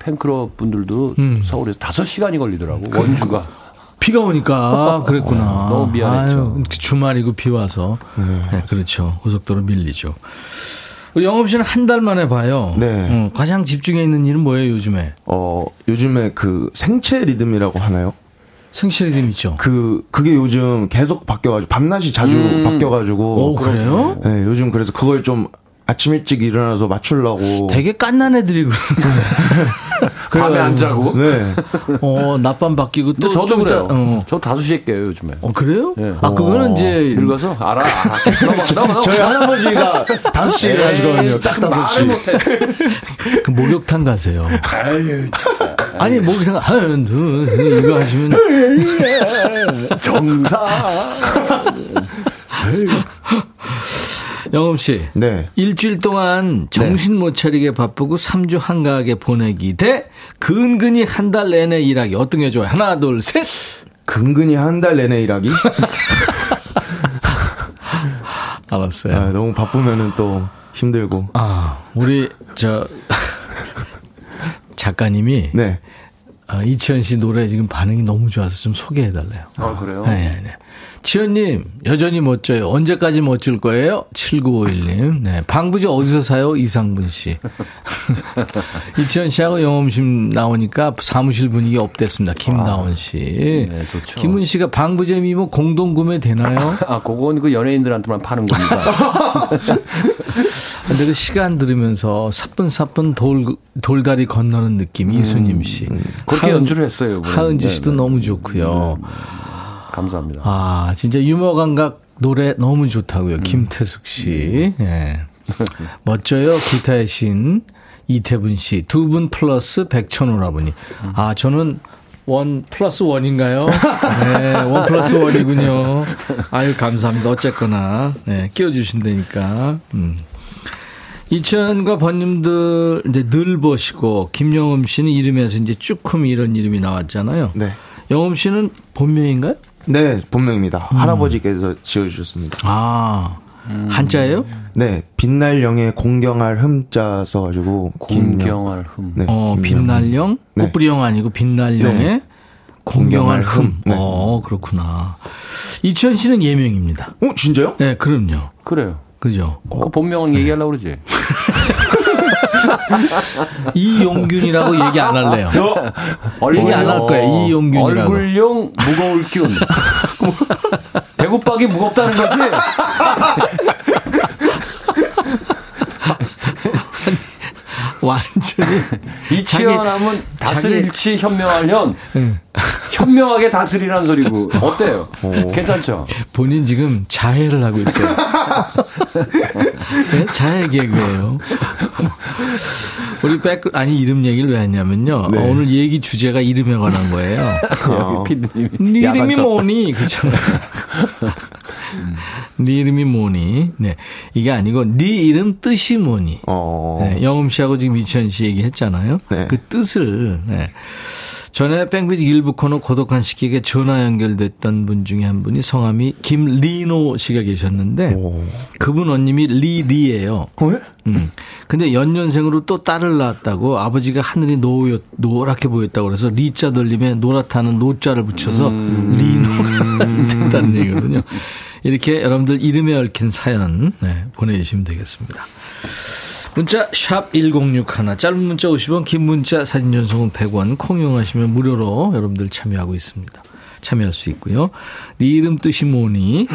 팬클럽 분들도
음.
서울에서 5시간이 걸리더라고, 원주가.
비가 오니까 그랬구나.
너무 미안했죠.
아유, 주말이고 비 와서. 네, 그렇죠. 고속도로 밀리죠. 우리 영업 씨는 한 달 만에 봐요.
네.
어, 가장 집중해 있는 일은 뭐예요, 요즘에?
어, 요즘에 그 생체 리듬이라고 하나요?
생체 리듬 있죠.
그, 그게 요즘 계속 바뀌어가지고, 밤낮이 자주
음.
바뀌어가지고.
오, 그래요?
네, 요즘 그래서 그걸 좀 아침 일찍 일어나서 맞추려고.
되게 깐난 애들이고.
밤에 안 자고.
네.
어, 낮밤 바뀌고 또
저도
좀
그래요.
어.
저 5시에 깨요, 요즘에.
어, 그래요?
예.
아, 그거는 이제
늙어서? 알아. 알아. 넘어가.
저희 할아버지가 5시에 일어나시거든요. 딱
말을
5시.
못해.
그 목욕탕 가세요. 아니, 목욕탕, 두, 이거 하시면.
정사.
영업 씨.
네.
일주일 동안 정신 못 차리게 바쁘고 3주 한가하게 보내기 대 근근히 한 달 내내 일하기. 어떤 게 좋아요? 하나, 둘, 셋.
근근히 한 달 내내 일하기?
알았어요.
아, 너무 바쁘면은 또 힘들고.
아, 우리, 저, 작가님이.
네.
아, 이치현 씨 노래 지금 반응이 너무 좋아서 좀 소개해 달래요.
아, 그래요?
네, 네, 네. 치현님, 여전히 멋져요. 언제까지 멋질 거예요? 7951님. 네. 방부제 어디서 사요? 이상분 씨. 이치현 씨하고 영업심 나오니까 사무실 분위기 업됐습니다. 김다원 씨.
네, 좋죠.
김은 씨가 방부제 미모 공동구매 되나요?
아, 그건 그 연예인들한테만 파는 겁니다.
근데 그 시간 들으면서 사뿐사뿐 돌, 돌다리 건너는 느낌, 이수님 씨.
그렇게
하은-
연주를 했어요. 이번에.
하은지 씨도
네, 네.
너무 좋고요.
감사합니다.
아, 진짜 유머 감각 노래 너무 좋다고요. 김태숙 씨. 예. 멋져요. 기타의 신 이치현 씨. 두 분 플러스 백천오라버니. 아, 저는 one plus one인가요? 네, one plus one이군요. 아유, 감사합니다. 어쨌거나. 네, 끼워주신다니까. 음. 이치현과 벗님들 이제 늘 보시고 김영흠 씨는 이름에서 이제 쭈꾸미 이런 이름이 나왔잖아요.
네.
영흠 씨는 본명인가요?
네, 본명입니다. 할아버지께서 지어주셨습니다.
아, 한자예요?
네, 빛날 영에 공경할 흠 자 써가지고. 김영.
공경할 흠.
네,
어,
김영.
빛날령?
네.
꽃뿌리 영 아니고 빛날령에
네.
공경할 흠.
흠. 네.
어, 그렇구나. 이천 씨는 예명입니다.
어, 진짜요?
네, 그럼요.
그래요.
그죠?
그 본명은 얘기하려고 그러지.
이용균이라고 얘기 안 할래요. 얘기 안 할 거예요. 이용균이라고.
얼굴용 무거울 균. 대구박이 무겁다는 거지?
완전히.
이치현 하면 다스릴치 현명하련. 현명하게 다스리라는 소리고. 어때요? 괜찮죠?
본인 지금 자해를 하고 있어요. 네? 자해 개그예요. 우리 백 아니 이름 얘기를 왜 했냐면요.
네.
어, 오늘 얘기 주제가 이름에 관한 거예요.
피디님이.
네 이름이. 뭐니? 그렇잖아요. 네 이름이 뭐니? 네. 이게 아니고 네 이름 뜻이 뭐니?
어.
네, 영음 씨하고 지금 이천 씨 얘기했잖아요.
네.
그 뜻을 네. 전에 뺑비지 일부 코너 고독한 식객에 전화 연결됐던 분 중에 한 분이 성함이 김리노 씨가 계셨는데
오.
그분 언니 이름이 리리예요.
어, 예?
음. 근데 연년생으로 또 딸을 낳았다고 아버지가 하늘이 노 노랗게 보였다고 그래서 리자 돌림에 노랗다는 노자를 붙여서 리노가 됐다는 얘기거든요. 이렇게 여러분들 이름에 얽힌 사연 네, 보내주시면 되겠습니다. 문자 샵 1061, 짧은 문자 50원, 긴 문자 사진 전송은 100원, 콩 이용하시면 무료로 여러분들 참여하고 있습니다. 참여할 수 있고요. 네 이름 뜻이 뭐니?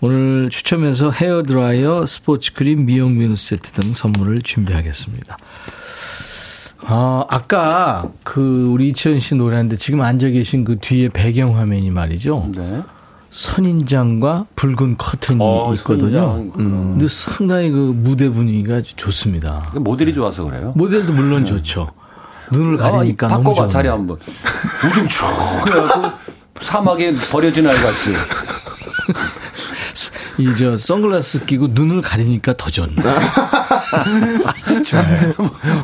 오늘 추첨해서 헤어드라이어, 스포츠크림, 미용 비누 세트 등 선물을 준비하겠습니다. 아, 아까 그 우리 이치현 씨 노래하는데 지금 앉아 계신 그 뒤에 배경 화면이 말이죠.
네.
선인장과 붉은 커튼이
어,
있거든요. 음. 근데 상당히 그 무대 분위기가 아주 좋습니다.
모델이 좋아서 그래요.
모델도 물론 좋죠. 눈을 가리니까
아, 바꿔봐. 자리 한번. 우중 쭉 해갖고 사막에 버려진 아이 같이.
이 저 선글라스 끼고 눈을 가리니까 더 좋네.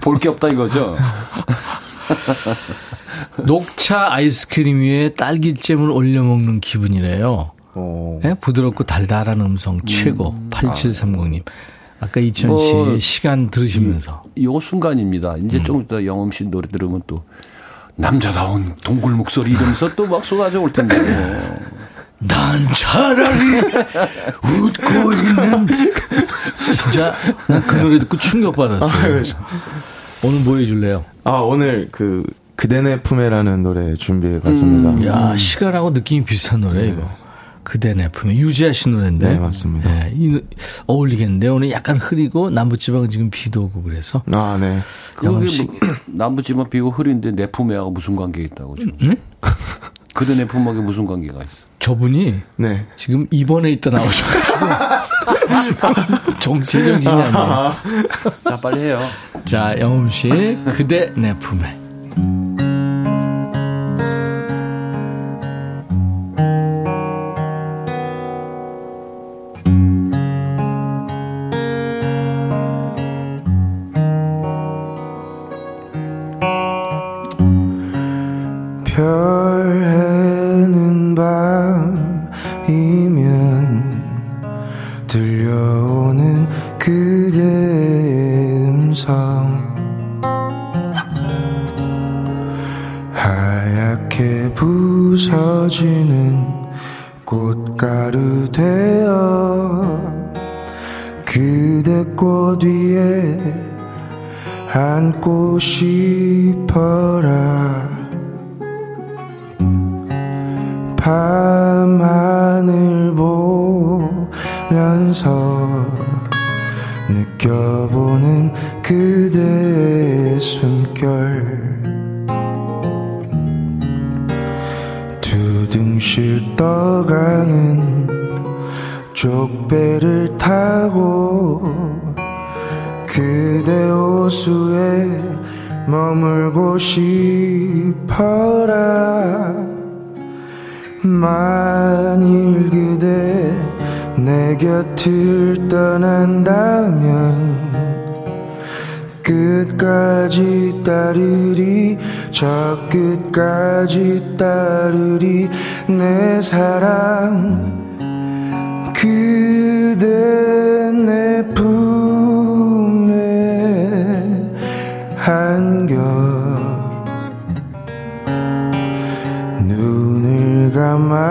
볼게 없다 이거죠.
녹차 아이스크림 위에 딸기잼을 올려 먹는 기분이래요.
어.
예? 부드럽고 달달한 음성 최고. 8730님. 아까 이천 씨
뭐,
시간 들으시면서
이거 순간입니다. 이제 조금 이따 영음 씨 노래 들으면 또 남자다운 동굴 목소리 이러면서 또 막 쏟아져 올 텐데.
난 차라리 웃고 있는 진짜 난 그 노래 듣고 충격받았어요. 오늘 뭐 해줄래요?
아, 오늘 그, 그대 내 품에라는 노래 준비해 봤습니다.
음, 야 시간하고 느낌이 비슷한 노래 이거. 그대 내 품에 유지아 씨 노래인데.
네, 맞습니다.
네, 이 노- 어울리겠는데 오늘 약간 흐리고 남부지방은 지금 비도 오고 그래서.
아, 네.
그게
씨.
뭐, 남부지만 비고 흐린데 내 품에하고 무슨 관계 있다고 지금?
네?
그대 내 품하고 무슨 관계가 있어?
저분이
네.
지금 입원해 있다 나오셔가지고 지금 정 제정신이 아니에요.
자 빨리 해요.
자, 영음 씨, 그대 내 품에.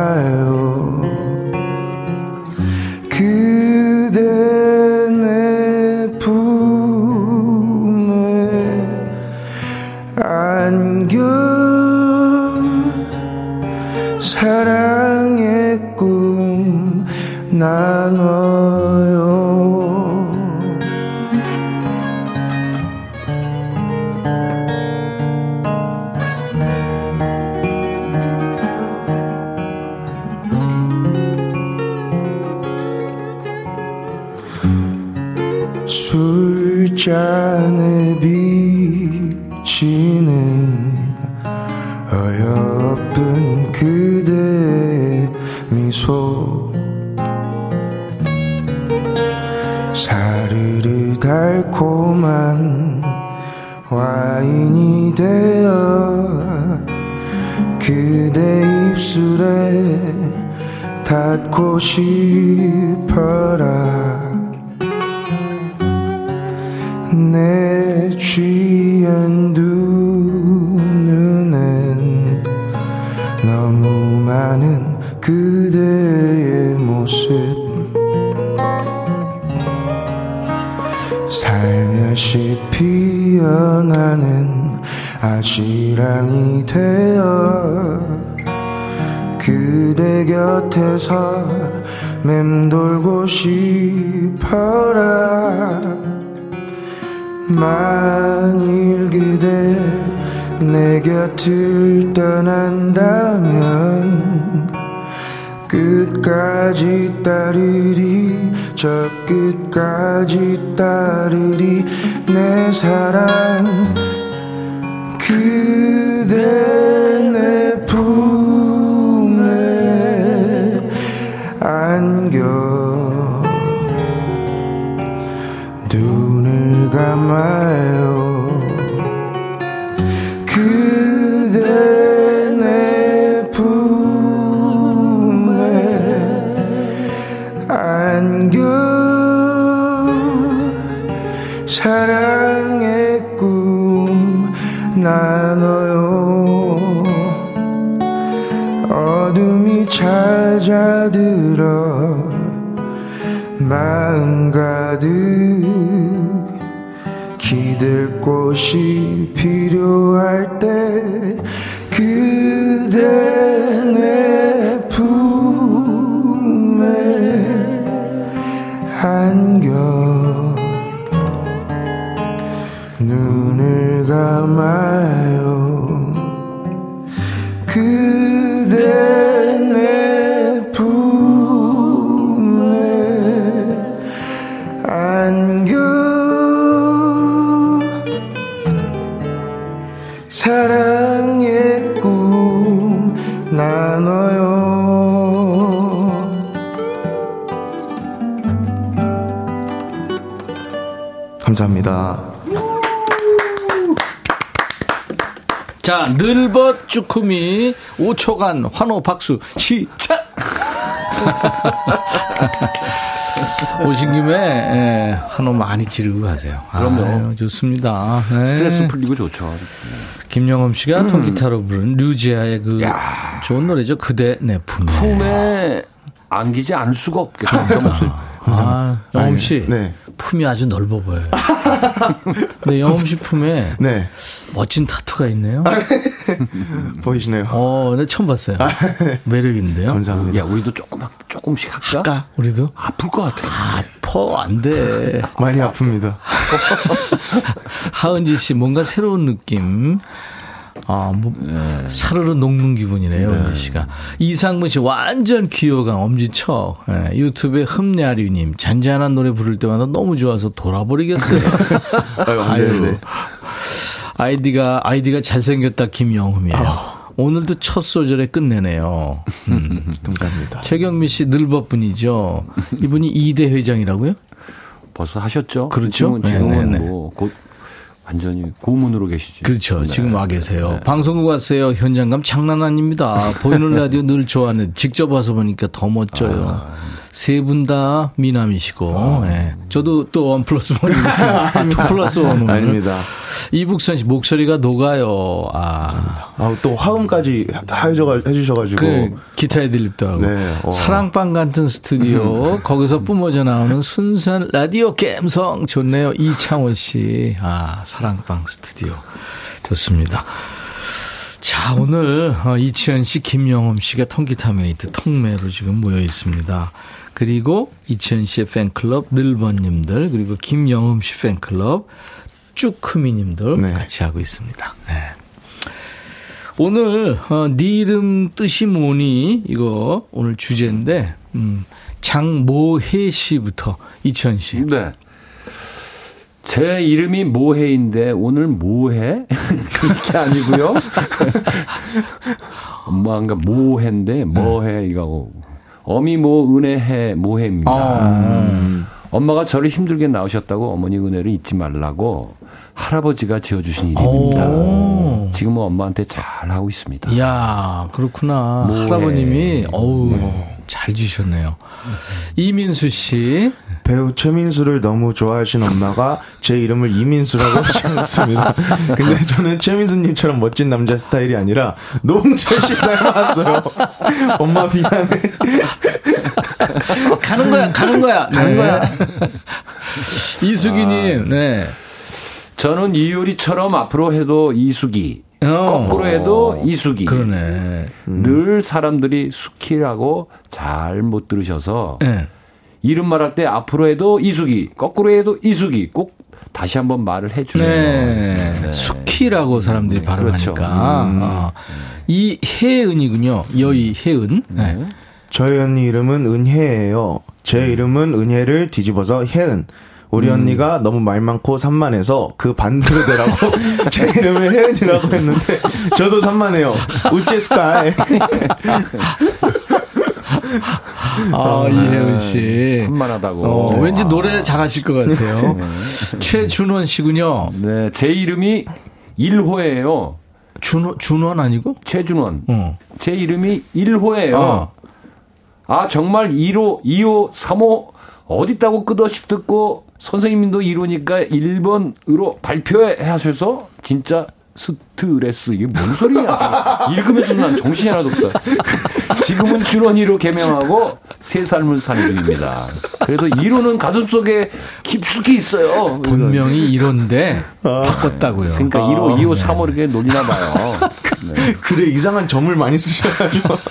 감 싶어라. 내 취한 두 눈엔 너무 많은 그대의 모습. 살며시 피어나는 아지랑이 되어 그대 곁에서 맴돌고 싶어라. 만일 그대 내 곁을 떠난다면 끝까지 따르리 저 끝까지 따르리. 내 사랑 그대 내 눈
초간 환호 박수 시작! 오신 김에 예, 환호 많이 지르고 가세요.
그럼요.
아유, 좋습니다. 네.
스트레스 풀리고 좋죠.
김영엄 씨가 통기타로 부른 류지아의 그 좋은 노래죠. 그대 내 품에.
품에 안기지 않을 수가 없겠다.
아, 영엄 씨
네.
품이 아주 넓어 보여요. 근데 영엄 씨 품에
네.
멋진 타투가 있네요.
보이시네요.
어, 네 처음 봤어요. 매력 있는데요.
감사합니다.
야, 우리도 조금 조금씩 할까?
할까? 우리도
아플 것 같아.
퍼안 돼.
많이 아픕니다.
하은지 씨 뭔가 새로운 느낌. 아, 뭐, 사르르 녹는 기분이네요, 은지 씨가. 이상문 씨, 완전 귀여강, 엄지척. 예, 유튜브에 흠냐류님, 잔잔한 노래 부를 때마다 너무 좋아서 돌아버리겠어요.
아유, 안
아유.
되는데.
아이디가, 아이디가 잘생겼다, 김영흠이에요. 오늘도 첫 소절에 끝내네요. 음.
감사합니다.
최경미 씨, 늘버분이죠. 이분이 이대 회장이라고요?
벌써 하셨죠?
그렇죠.
지금은, 지금은
네 네 네.
뭐, 곧 완전히 고문으로 계시죠.
그렇죠.
네.
지금 와 계세요. 방송국 왔어요. 현장감 장난 아닙니다. 보이는 라디오 늘 좋아하는 직접 와서 보니까 더 멋져요. 세 분 다 미남이시고, 예. 저도 또 one plus one, 아, two plus one.
아닙니다.
이북선 씨 목소리가 녹아요. 아,
아, 또 화음까지 다 해줘- 해주셔가지고.
그 기타 애드립도 하고.
네, 어.
사랑방 같은 스튜디오. 거기서 뿜어져 나오는 순수한 라디오 감성 좋네요. 이창원 씨. 아, 사랑방 스튜디오. 좋습니다. 자, 오늘 어, 이치현 씨, 김영엄 씨가 통기타 mate 통매로 지금 모여 있습니다. 그리고 이치현 씨의 팬클럽 늘번님들 그리고 김영엄 씨 팬클럽 쭈크미님들
네.
같이 하고 있습니다. 네. 오늘 어, 네 이름 뜻이 뭐니 이거 오늘 주제인데 음, 장모혜 씨부터 이치현 씨.
네. 제 이름이 모해인데 오늘 뭐해? 그게 아니고요. 엄마가 모해인데 뭐해 이거고 어미 모 은혜해 모해입니다.
아.
엄마가 저를 힘들게 낳으셨다고 어머니 은혜를 잊지 말라고 할아버지가 지어주신 이름입니다.
오.
지금은 엄마한테 잘 하고 있습니다.
이야, 그렇구나.
뭐해.
할아버님이, 어우, 잘 지셨네요. 이민수 씨.
배우 최민수를 너무 좋아하신 엄마가 제 이름을 이민수라고 하셨습니다. 근데 저는 최민수님처럼 멋진 남자 스타일이 아니라 노홍철 씨 닮았어요. 엄마 비난해.
가는 거야, 가는 거야, 가는 거야. 이수기님, 네.
저는 이효리처럼 앞으로 해도 이수기,
어.
거꾸로 해도 이수기.
그러네.
늘 사람들이 수키라고 잘 못 들으셔서
네.
이름 말할 때 앞으로 해도 이수기, 거꾸로 해도 이수기 꼭 다시 한번 말을 해주네요.
네. 수키라고 사람들이 발음하니까.
그렇죠.
어. 이혜은이군요. 여의 혜은. 네.
저희 언니 이름은 은혜예요. 제 이름은 은혜를 뒤집어서 혜은. 우리 언니가 너무 말 많고 산만해서 그 반대로 되라고 제 이름을 혜은이라고 했는데 저도 산만해요. 우체스카이.
아, 이혜은 씨.
산만하다고.
어, 왠지 노래 잘하실 것 같아요. 최준원 씨군요.
네, 제 이름이 일호예요.
준원, 준원 아니고?
최준원.
어.
제 이름이 일호예요.
어.
아, 정말 1호, 2호, 3호 어디 있다고 끝없이 듣고 선생님도 1호니까 1번으로 발표해 하셔서 진짜 스트레스 이게 뭔 소리야? 읽으면서 난 정신이 하나도 없다. 지금은 준원이로 개명하고 새 삶을 사는 중입니다. 그래도 이론은 가슴 속에 깊숙이 있어요.
분명히 이런데 바꿨다고요.
그러니까
아,
1호, 2호,
네.
3호 이렇게 놀리나 봐요. 네.
그래 이상한 점을 많이 쓰셔가지고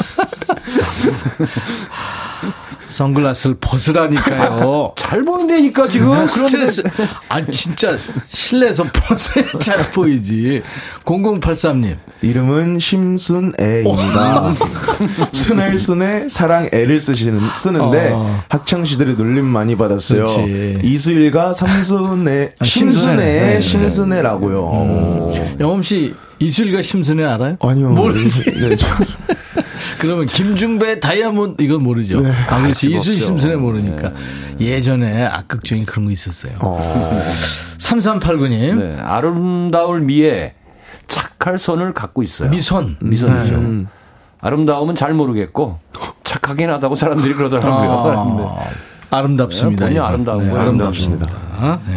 선글라스를 벗으라니까요.
잘 보인다니까 지금. 그런데
스트레스. 아 진짜 실내에서 벗어야 잘 보이지. 0083님.
이름은 심순애입니다. 순애 순애 사랑 애를 쓰시는 쓰는데
어.
학창 시절에 놀림 많이 받았어요.
그렇지.
이수일과 삼순애
아, 심순애. 네,
심순애
네.
심순애라고요. 어.
영엄 씨 이수일과 심순애 알아요?
아니요.
모르지.
네, 저-
그러면 김중배 다이아몬드 이건 모르죠. 아 그렇지
없죠.
심순애 모르니까 예전에 악극 중에 그런 거 있었어요.
어.
3389님
네, 아름다울 미에 착할 선을 갖고 있어요.
미선
미선이죠.
음.
아름다움은 잘 모르겠고 착하긴 하다고 사람들이 그러더라고요.
아, 아름답습니다.
네, 본인
이거.
아름다운
네,
거예요.
아름답습니다. 네.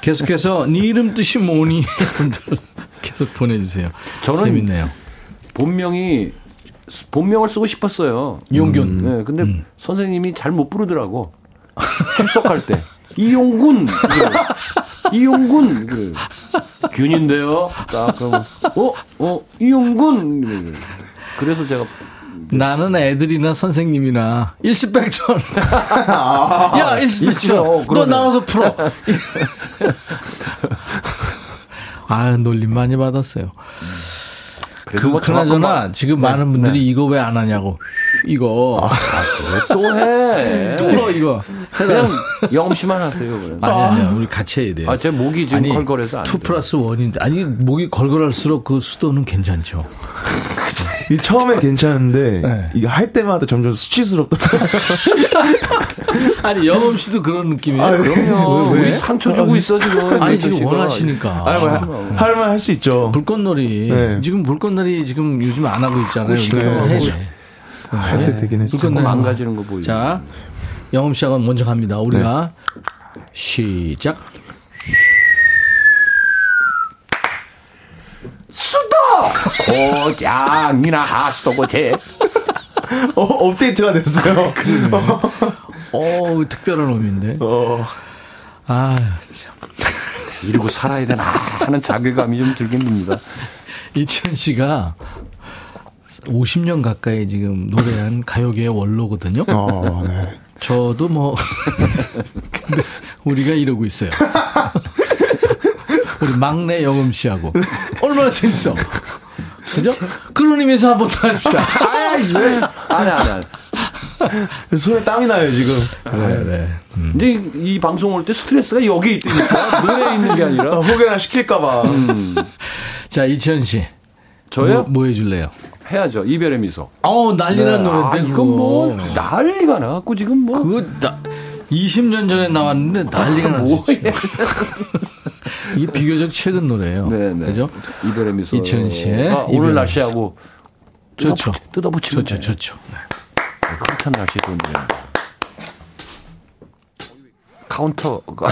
계속해서 네 이름 뜻이 뭐니? 계속 보내주세요.
저는
재밌네요.
본명이 본명을 쓰고 싶었어요.
이용균.
음, 네, 근데 선생님이 잘 못 부르더라고. 출석할 때 이용군 그래요. 이용군 그래요. 균인데요. 딱 그러면 어 어 이용군 그래요. 그래서 제가
나는 애들이나 선생님이나 일시백천. 야 일시백천.
어,
너. 나와서 풀어. 아 놀림 많이 받았어요.
그래도 그뭐
그나저나 지금
네,
많은 분들이
네.
이거 왜 안 하냐고. 이거
또 해.
뚫어 이거.
그냥 영음 씨만 하세요. 그래.
아니 아니야 우리 같이 해야 돼요.
아, 제 목이 지금 걸걸해서
안투
돼요.
플러스 원인데 아니 목이 걸걸할수록 그 수도는 괜찮죠.
이 처음에 괜찮은데
네.
이게 할 때마다 점점 수치스럽더라고요.
아니 영엄 씨도 그런 느낌이에요.
아,
그럼요.
왜, 왜?
우리 상처 주고 있어 지금.
아니 지금. 원하시니까.
아니, 뭐, 할만 할수 있죠.
불꽃놀이
네.
지금 불꽃놀이 지금 요즘 안 하고 있잖아요.
네.
그러니까 해야 돼.
할때 되긴 했어요.
불꽃놀이.
망가지는 거 보이죠.
자, 영엄 씨가 먼저 갑니다. 우리가 시작.
고장이나 하수도고제.
어, 업데이트가 됐어요.
오, 특별한 놈인데.
어.
아, 참.
이러고 살아야 되나 하는 자괴감이 좀 들긴 듭니다.
이천 씨가 50년 가까이 지금 노래한 가요계의 원로거든요.
어, 네.
저도 뭐 근데 우리가 이러고 있어요. 우리 막내 영음 씨하고 얼마나 재밌어. 그죠? 그런 의미에서 한번 더 합시다.
아니, 아니, 아니.
손에 땀이 나요, 지금.
네, 네.
근데 이 방송 올 때 스트레스가 여기 있다니까. 노래에 있는 게 아니라.
어, 혹여나 시킬까봐.
자, 이치현 씨.
저요?
뭐, 뭐 해줄래요?
해야죠. 이별의 미소.
어우, 난리난 노래인데.
아, 이건 뭐, 난리가 나갖고 지금 뭐.
그거 나, 20년 전에 나왔는데 난리가 났어. 지금. 이게 비교적 최근 노래예요.
네, 네.
그죠?
이별의 미소.
이천 씨의
아, 오늘 날씨하고.
좋죠.
뜯어붙이면
좋죠,
돼.
좋죠. 네.
그렇단 날씨 좋은데. 카운터가. 어,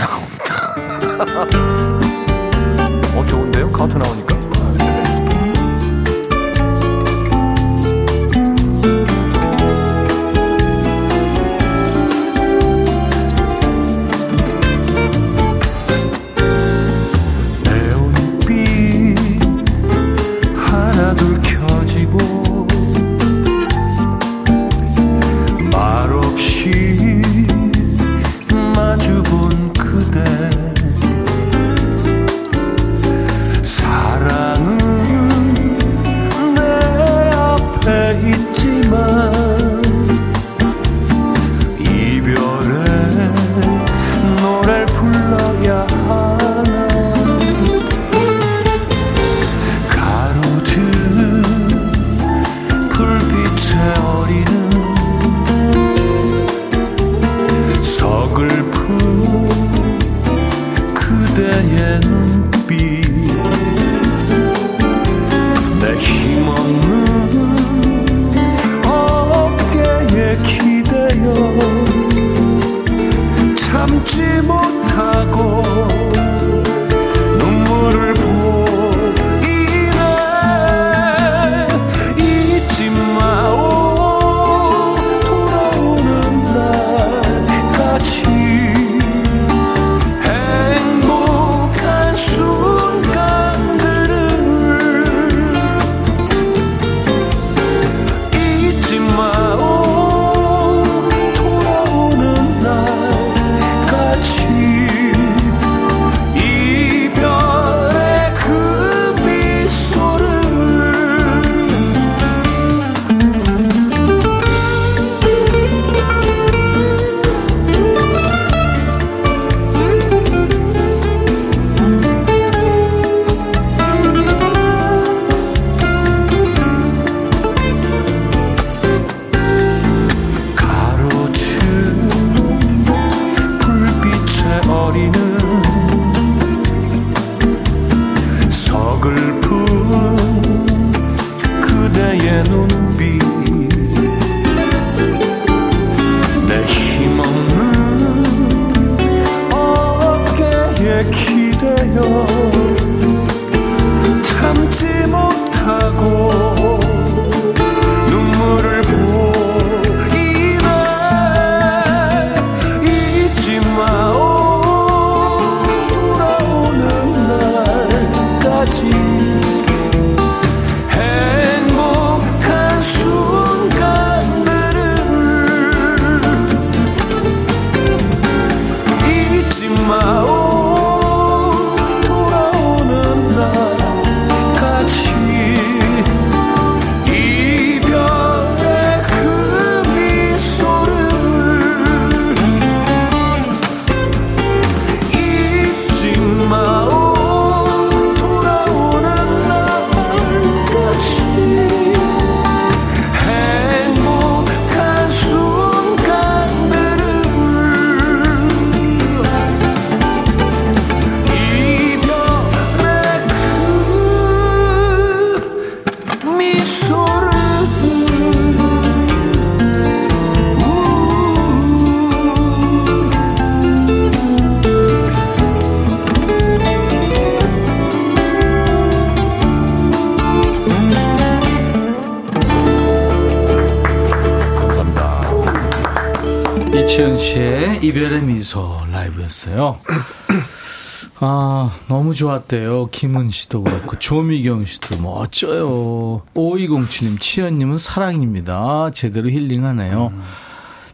좋았대요. 김은 씨도 그렇고, 조미경 씨도 멋져요. 5207님, 치현님은 사랑입니다. 제대로 힐링하네요.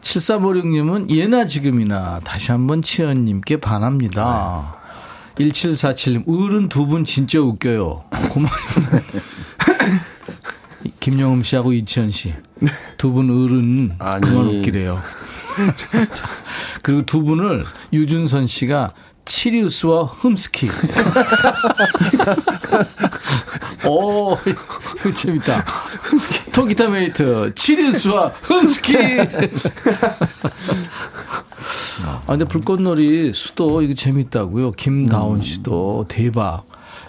7356님은 예나 지금이나 다시 한번 치현님께 반합니다. 1747님, 어른 두 분 진짜 웃겨요. 고마워요. 김영음 씨하고 이치현 씨. 두 분 어른. 그만 웃기래요. 그리고 두 분을 유준선 씨가 치리우스와 흠스키. 오, 이거 재밌다. 흠스키. 통기타 mate, 치리우스와 흠스키. 아, 근데 불꽃놀이 수도 이거 재밌다고요. 김다운 씨도 대박.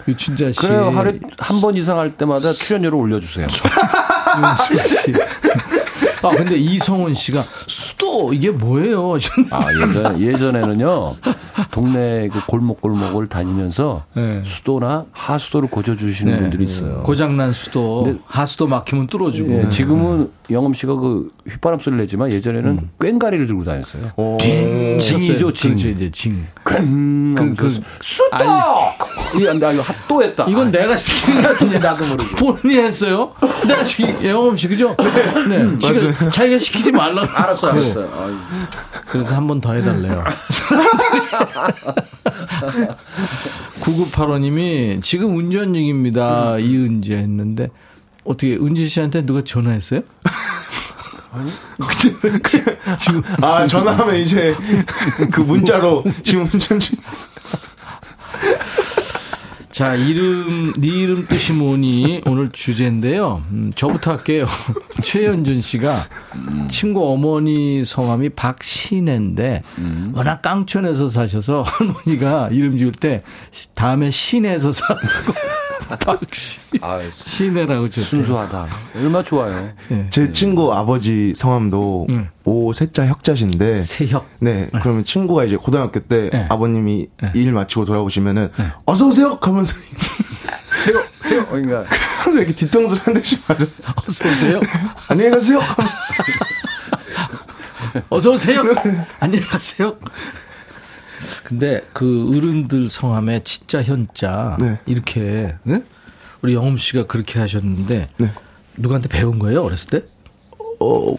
유춘자 씨.
그래요. 하루에 한번 이상 할 때마다 출연료를 올려주세요.
윤수 씨. 아, 근데 이성훈 씨가 수도 이게 뭐예요?
아, 예전, 예전에는요, 동네 그 골목 골목을 다니면서
네.
수도나 하수도를 고쳐주시는 분들이 있어요.
고장난 수도, 하수도 막히면 뚫어주고.
예, 지금은 영엄 씨가 그 휘바람 소리를 내지만 예전에는 꽹가리를 들고 다녔어요.
징.
징이죠, 징.
그렇죠, 이제 징.
꽹!
그, 그,
수도! 이거 나 이거 핫도 했다.
이건 내가 시킨 것 같은데 나도 모르고. 본인이 했어요? 내가 시킨, 영엄 씨, 그죠? 네. 지금 자기가 시키지 말라고.
알았어, 알았어. 아유.
그래서 한 번 더 해달래요. 9985님이 지금 운전 중입니다. 이은지 했는데 어떻게 은지 씨한테 누가 전화했어요? 근데 왜 지- 지금
아, 전화하면 이제 그 문자로 지금 운전 중.
자 이름 네 이름 뜻이 뭐니 오늘 주제인데요. 음, 저부터 할게요. 최현준 씨가 친구 어머니 성함이 박신혜인데 워낙 깡촌에서 사셔서 할머니가 이름 지을 때 다음에 신에서 사고
아,
신혜라고 줬대요.
순수하다. 얼마나 좋아요.
예.
제 친구 아버지 성함도
음.
오세자 혁자신데.
세혁.
네, 그러면 친구가 이제 고등학교 때
네.
아버님이
네.
일 마치고 돌아오시면은 어서 오세요 하면서
세요, 세요. 그러니까
항상 이렇게 뒤통수를 한 대씩 맞아.
어서 오세요.
안녕히 가세요.
어서 오세요. 안녕히 가세요. 근데 그 어른들 성함에 진짜 현자
네.
이렇게 응? 우리 영음 씨가 그렇게 하셨는데
네.
누구한테 배운 거예요 어렸을 때?
어,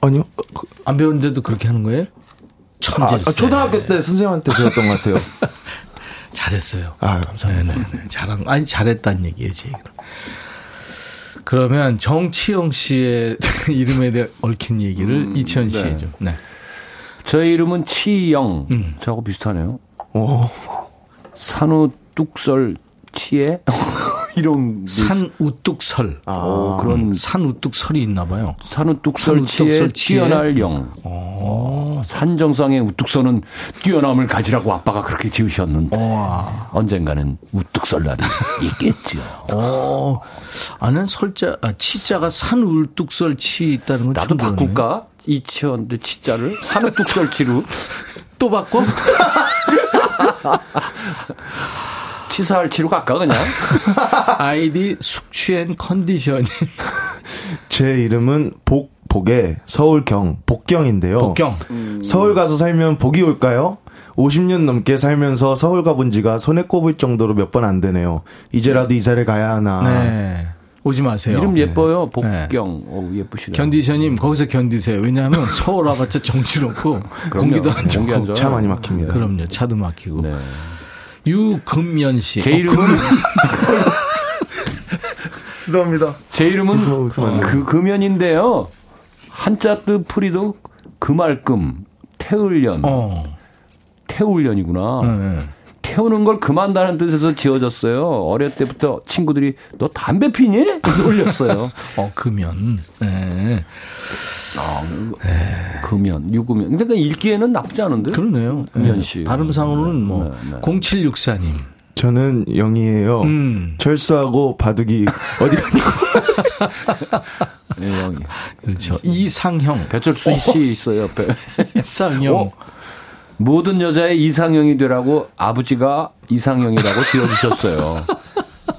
아니요. 그-
안 배웠는데도 그렇게 하는 거예요?
아,
천재일세.
아, 초등학교 때 선생님한테 배웠던 것 같아요.
잘했어요.
아, 감사합니다.
네 네. 잘한 아니 잘했다는 얘기예요, 제 얘기는. 그러면 정치영 씨의 이름에 대해 얽힌 얘기를 이치현 씨
네.
좀. 네.
저의 이름은 치영.
음.
저하고 비슷하네요.
오,
산후 뚝설 치에 이런
산 우뚝설.
아,
어, 그런
산 우뚝설이 있나 봐요.
산후 뚝설
산후
치에? 뛰어날 영. 어, 산정상의 우뚝서는 뛰어남을 가지라고 아빠가 그렇게 지으셨는데
와.
언젠가는 우뚝설 날이 있겠죠.
어, 아는 설자, 아, 치자가 산 울뚝설 치 있다는 건
나도. 바꿀까? 이치현데 치자를 산후 뚝설 치로
또 바꿔?
치사할 치로 갈까 그냥?
아이디 숙취앤 컨디션이.
제 이름은 복, 복의 서울경, 복경인데요.
복경.
서울 가서 살면 복이 올까요? 50년 넘게 살면서 서울 가본 지가 손에 꼽을 정도로 몇 번 안 되네요. 이제라도 이사를 가야 하나.
네. 오지 마세요.
이름 예뻐요.
네.
복경. 어, 예쁘시네.
견디션님, 거기서 견디세요. 왜냐하면 서울 와봤자 정치롭고 공기도 안 좋고.
차 많이 막힙니다.
그럼요. 차도 막히고.
네.
유금연 씨.
제
어,
이름은
죄송합니다.
제 이름은
웃으면 안 돼요.
그 금연인데요. 한자 뜻 풀이도 금알금 태을년
어.
태울년이구나.
네.
태우는 걸 금한다는 뜻에서 지어졌어요. 어릴 때부터 친구들이 너 담배 피니? 놀렸어요.
어, 금연. 네.
금연, 유금연. 그러니까 읽기에는 나쁘지 않은데.
그러네요.
금연
네.
씨.
발음상으로는 뭐,
네, 네.
0764님.
저는 영이에요.
음.
철수하고 바둑이 어디
네, 영이.
그렇죠. 이상형.
배철수 씨 있어요. 옆에.
이상형.
어? 모든 여자의 이상형이 되라고 아버지가 이상형이라고 지어주셨어요.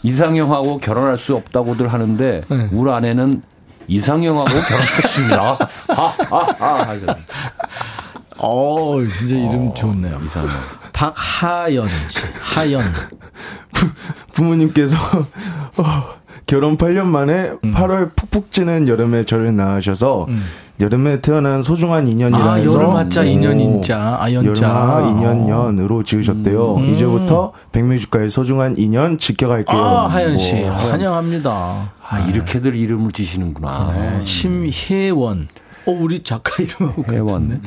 이상형하고 결혼할 수 없다고들 하는데
네.
우리 아내는 이상형하고 결혼했습니다. 하하하.
어, 진짜 이름 좋네요.
이상해.
박하연 씨. 하연.
부 모님께서 어, 결혼 8년 만에
음.
8월 푹푹 찌는 여름에 저를 낳으셔서 여름에 태어난 소중한 인연이라
아,
해서
여름하자
오,
인연인자, 아연자.
여름아 인연년으로 지으셨대요.
음.
이제부터 백뮤직과의 소중한 인연 지켜갈게요.
아, 하연 씨.
오.
환영합니다.
아, 이렇게들 이름을 지시는구나.
네, 심혜원. 어, 우리 작가 이름하고. 같네.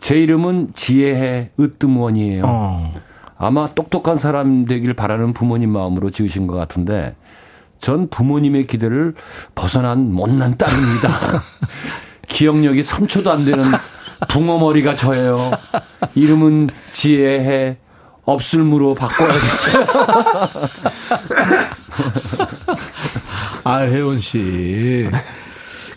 제 이름은 지혜해 으뜸원이에요.
어.
아마 똑똑한 사람 되길 바라는 부모님 마음으로 지으신 것 같은데 전 부모님의 기대를 벗어난 못난 딸입니다. 기억력이 3초도 안 되는 붕어머리가 저예요. 이름은 지혜해 없을무로 바꿔야겠어요.
아, 혜원 씨.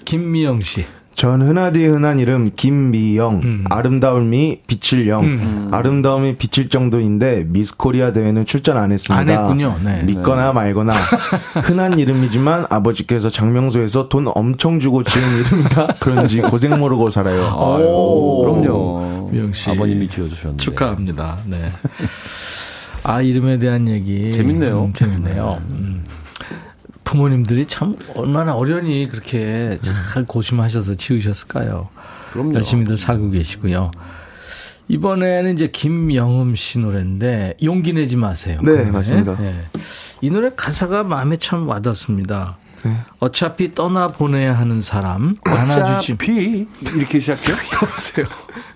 김미영 씨.
전 흔하디 흔한 이름 김미영.
음.
아름다움이 빛을 영. 아름다움이 빛일 정도인데 미스 코리아 대회는 출전 안 했습니다.
안 했군요. 네.
믿거나 말거나 흔한 이름이지만 아버지께서 장명소에서 돈 엄청 주고 지은 이름이라 그런지 고생 모르고 살아요.
아유, 그럼요.
미영 씨.
아버님이 지어주셨는데.
축하합니다. 네. 아, 이름에 대한 얘기.
재밌네요.
음, 재밌네요. 음. 부모님들이 참 얼마나 어련히 그렇게 잘 고심하셔서 지으셨을까요?
그럼요.
열심히들 살고 계시고요. 이번에는 이제 김영음 씨 노래인데 용기 내지 마세요.
네,
그 노래.
맞습니다.
네. 이 노래 가사가 마음에 참 와닿습니다.
네.
어차피 떠나 보내야 하는 사람 안아주지.
어차피 이렇게 시작해요?
보세요.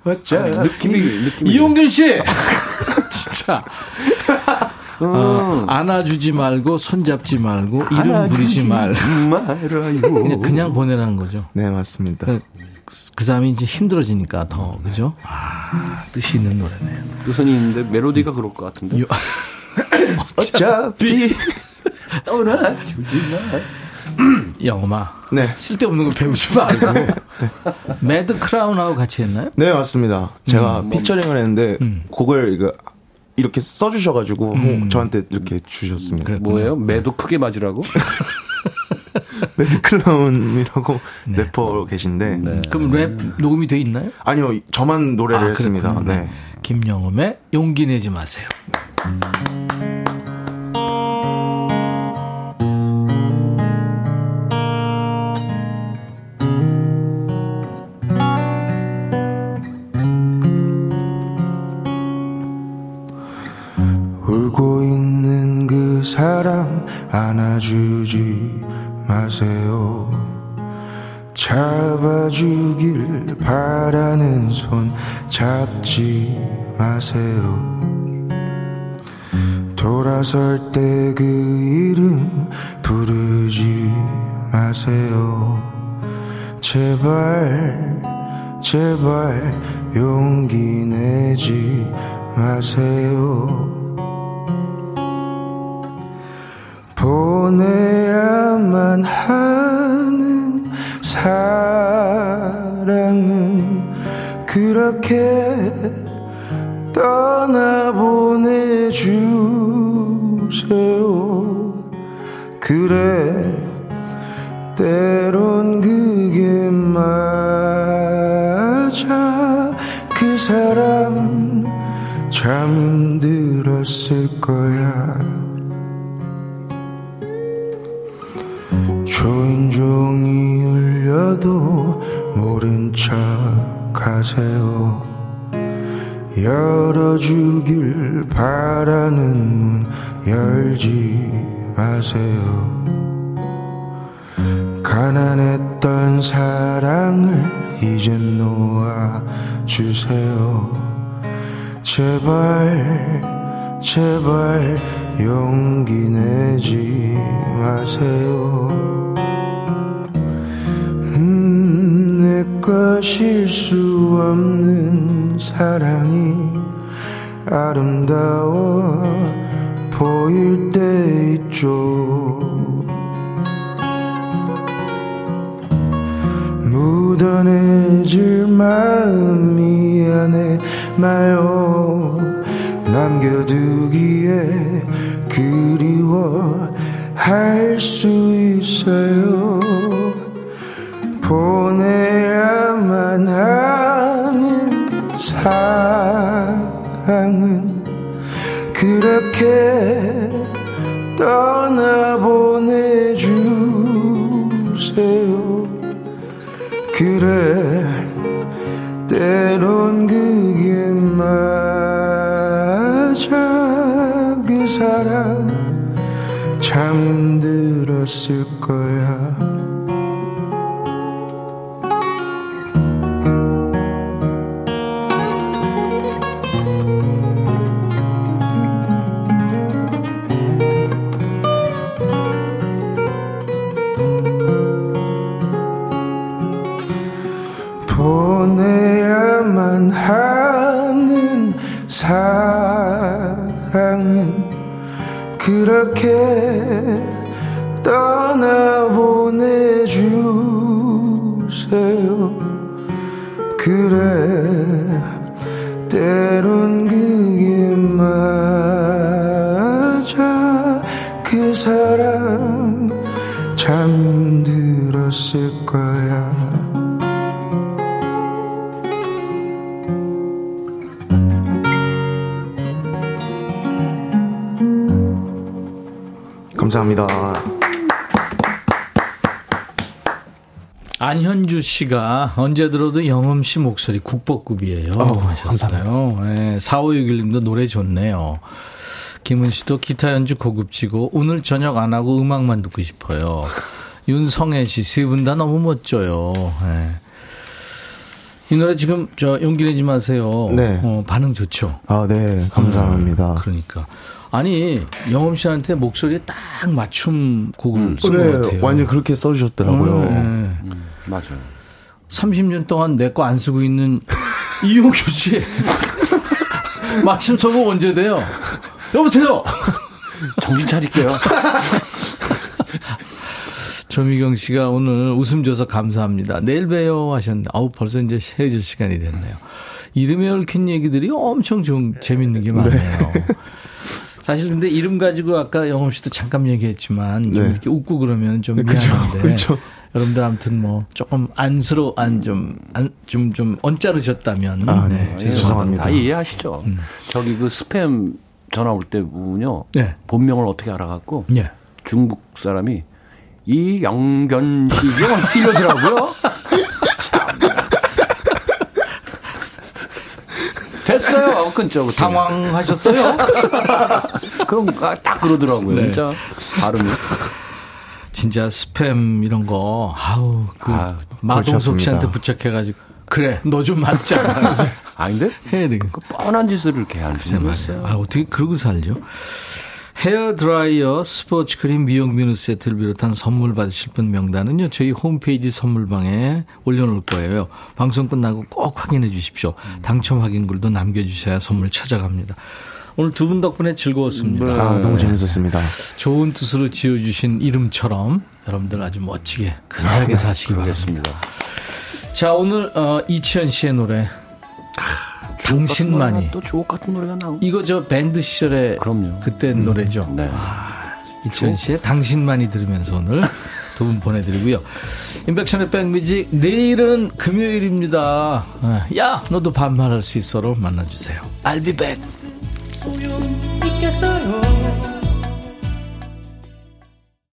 어쩌
느낌이 느낌이
이용균 씨, 진짜. 어, 안아주지 말고 손잡지 말고 이름 부리지 말. 그냥 그냥 보내라는 거죠.
네, 맞습니다.
그, 그 사람이 이제 힘들어지니까 더 그죠? 아, 뜻이 있는 노래네요.
유선이 있는데 멜로디가 그럴 것 같은데.
요-
어차피
떠나주지 마.
영마
네.
쓸데없는 거 배우지 말고 매드 크라운하고 같이 했나요?
네, 맞습니다. 제가
음.
피처링을 했는데
음.
곡을 이거 이렇게 써주셔가지고 저한테 이렇게 주셨습니다.
그래.
뭐예요? 매도 크게 맞으라고?
매드클라운이라고 래퍼 계신데
네.
그럼 랩 녹음이 돼 있나요?
아니요 저만 노래를
아,
했습니다. 네.
김영음의 용기 내지 마세요.
울 안아주지 마세요. 잡아주길 바라는 손 잡지 마세요. 돌아설 때 그 이름 부르지 마세요. 제발, 제발 용기 내지 마세요. 보내야만 하는 사랑은 그렇게 떠나보내주세요. 그래, 때론 그게 맞아. 그 사람 참 힘들었을 거야. 울려도 모른 척 하세요. 열어주길 바라는 문 열지 마세요. 가난했던 사랑을 이제 놓아주세요. 제발, 제발 용기 내지 마세요. 음, 내 것일 수 없는 사랑이 아름다워 보일 때 있죠. 묻어내질 마음 미안해 마요 남겨두기에 그리워 할 수 있어요 보내 나만 아는 사랑은 그렇게 떠나보내주세요. 그래 때론 그게 맞아. 그 사랑 참 힘들었을 거야. 감사합니다.
안현주 씨가 언제 들어도 영음 씨 목소리 국보급이에요. 하셨어요. 네, 4561님도 노래 좋네요. 김은 씨도 기타 연주 고급지고 오늘 저녁 안 하고 음악만 듣고 싶어요. 윤성애 씨 세 분 다 너무 멋져요. 네. 이 노래 지금 저 용기 내지 마세요.
네.
어, 반응 좋죠.
아, 네, 감사합니다.
음, 그러니까 아니 영음 씨한테 목소리에 딱 맞춤 곡을 쓴것
네,
같아요.
완전 그렇게 써주셨더라고요.
네.
음, 맞아요.
30년 동안 내 거 안 쓰고 있는 이용규 씨. 마침 저거 언제 돼요? 여보세요?
정신 차릴게요.
조미경 씨가 오늘 웃음 줘서 감사합니다. 내일 봬요 하셨는데, 아우, 벌써 이제 헤어질 시간이 됐네요. 이름에 얽힌 얘기들이 엄청 좀 재밌는 게 많네요. 사실 근데 이름 가지고 아까 영업 씨도 잠깐 얘기했지만 좀
네.
이렇게 웃고 그러면 좀
그쵸,
미안한데
그쵸.
여러분들 아무튼 뭐 조금 안쓰러 안좀안좀좀 좀 언짢으셨다면
아, 네.
죄송합니다.
죄송합니다.
다 이해하시죠. 저기 그 스팸 전화 올 때 보면요.
네.
본명을 어떻게 알아갖고
예.
중국 사람이 이영견식이 이러더라고요. 됐어요. 끊죠.
당황하셨어요?
그럼 아, 딱 그러더라고요.
네.
진짜 발음이.
진짜 스팸 이런 거 아우 그
아,
마동석 씨한테. 부착해가지고 그래 너 좀 맞자
아닌데?
해야 되겠다.
그 뻔한 짓을 이렇게 하는
말이야. 아, 어떻게 그러고 살죠? 헤어 드라이어, 스포츠 크림, 미용 비누 세트를 비롯한 선물 받으실 분 명단은요, 저희 홈페이지 선물방에 올려놓을 거예요. 방송 끝나고 꼭 확인해 주십시오. 당첨 확인글도 남겨주셔야 선물 찾아갑니다. 오늘 두 분 덕분에 즐거웠습니다.
아, 너무 재밌었습니다.
좋은 뜻으로 지어주신 이름처럼 여러분들 아주 멋지게 근사하게 사시기 바라겠습니다. 자, 오늘, 어, 이치현 씨의 노래. 당신만이.
또 주옥 같은 노래가 나오고.
이거 저 밴드 시절에
그럼요.
그때 노래죠.
네.
이천 씨의 당신만이 들으면서 오늘 두 분 보내드리고요. 인백션의 백뮤직 내일은 금요일입니다. 예. 야 너도 반말할 수 있어로 만나주세요. I'll be back.
소용 있겠어요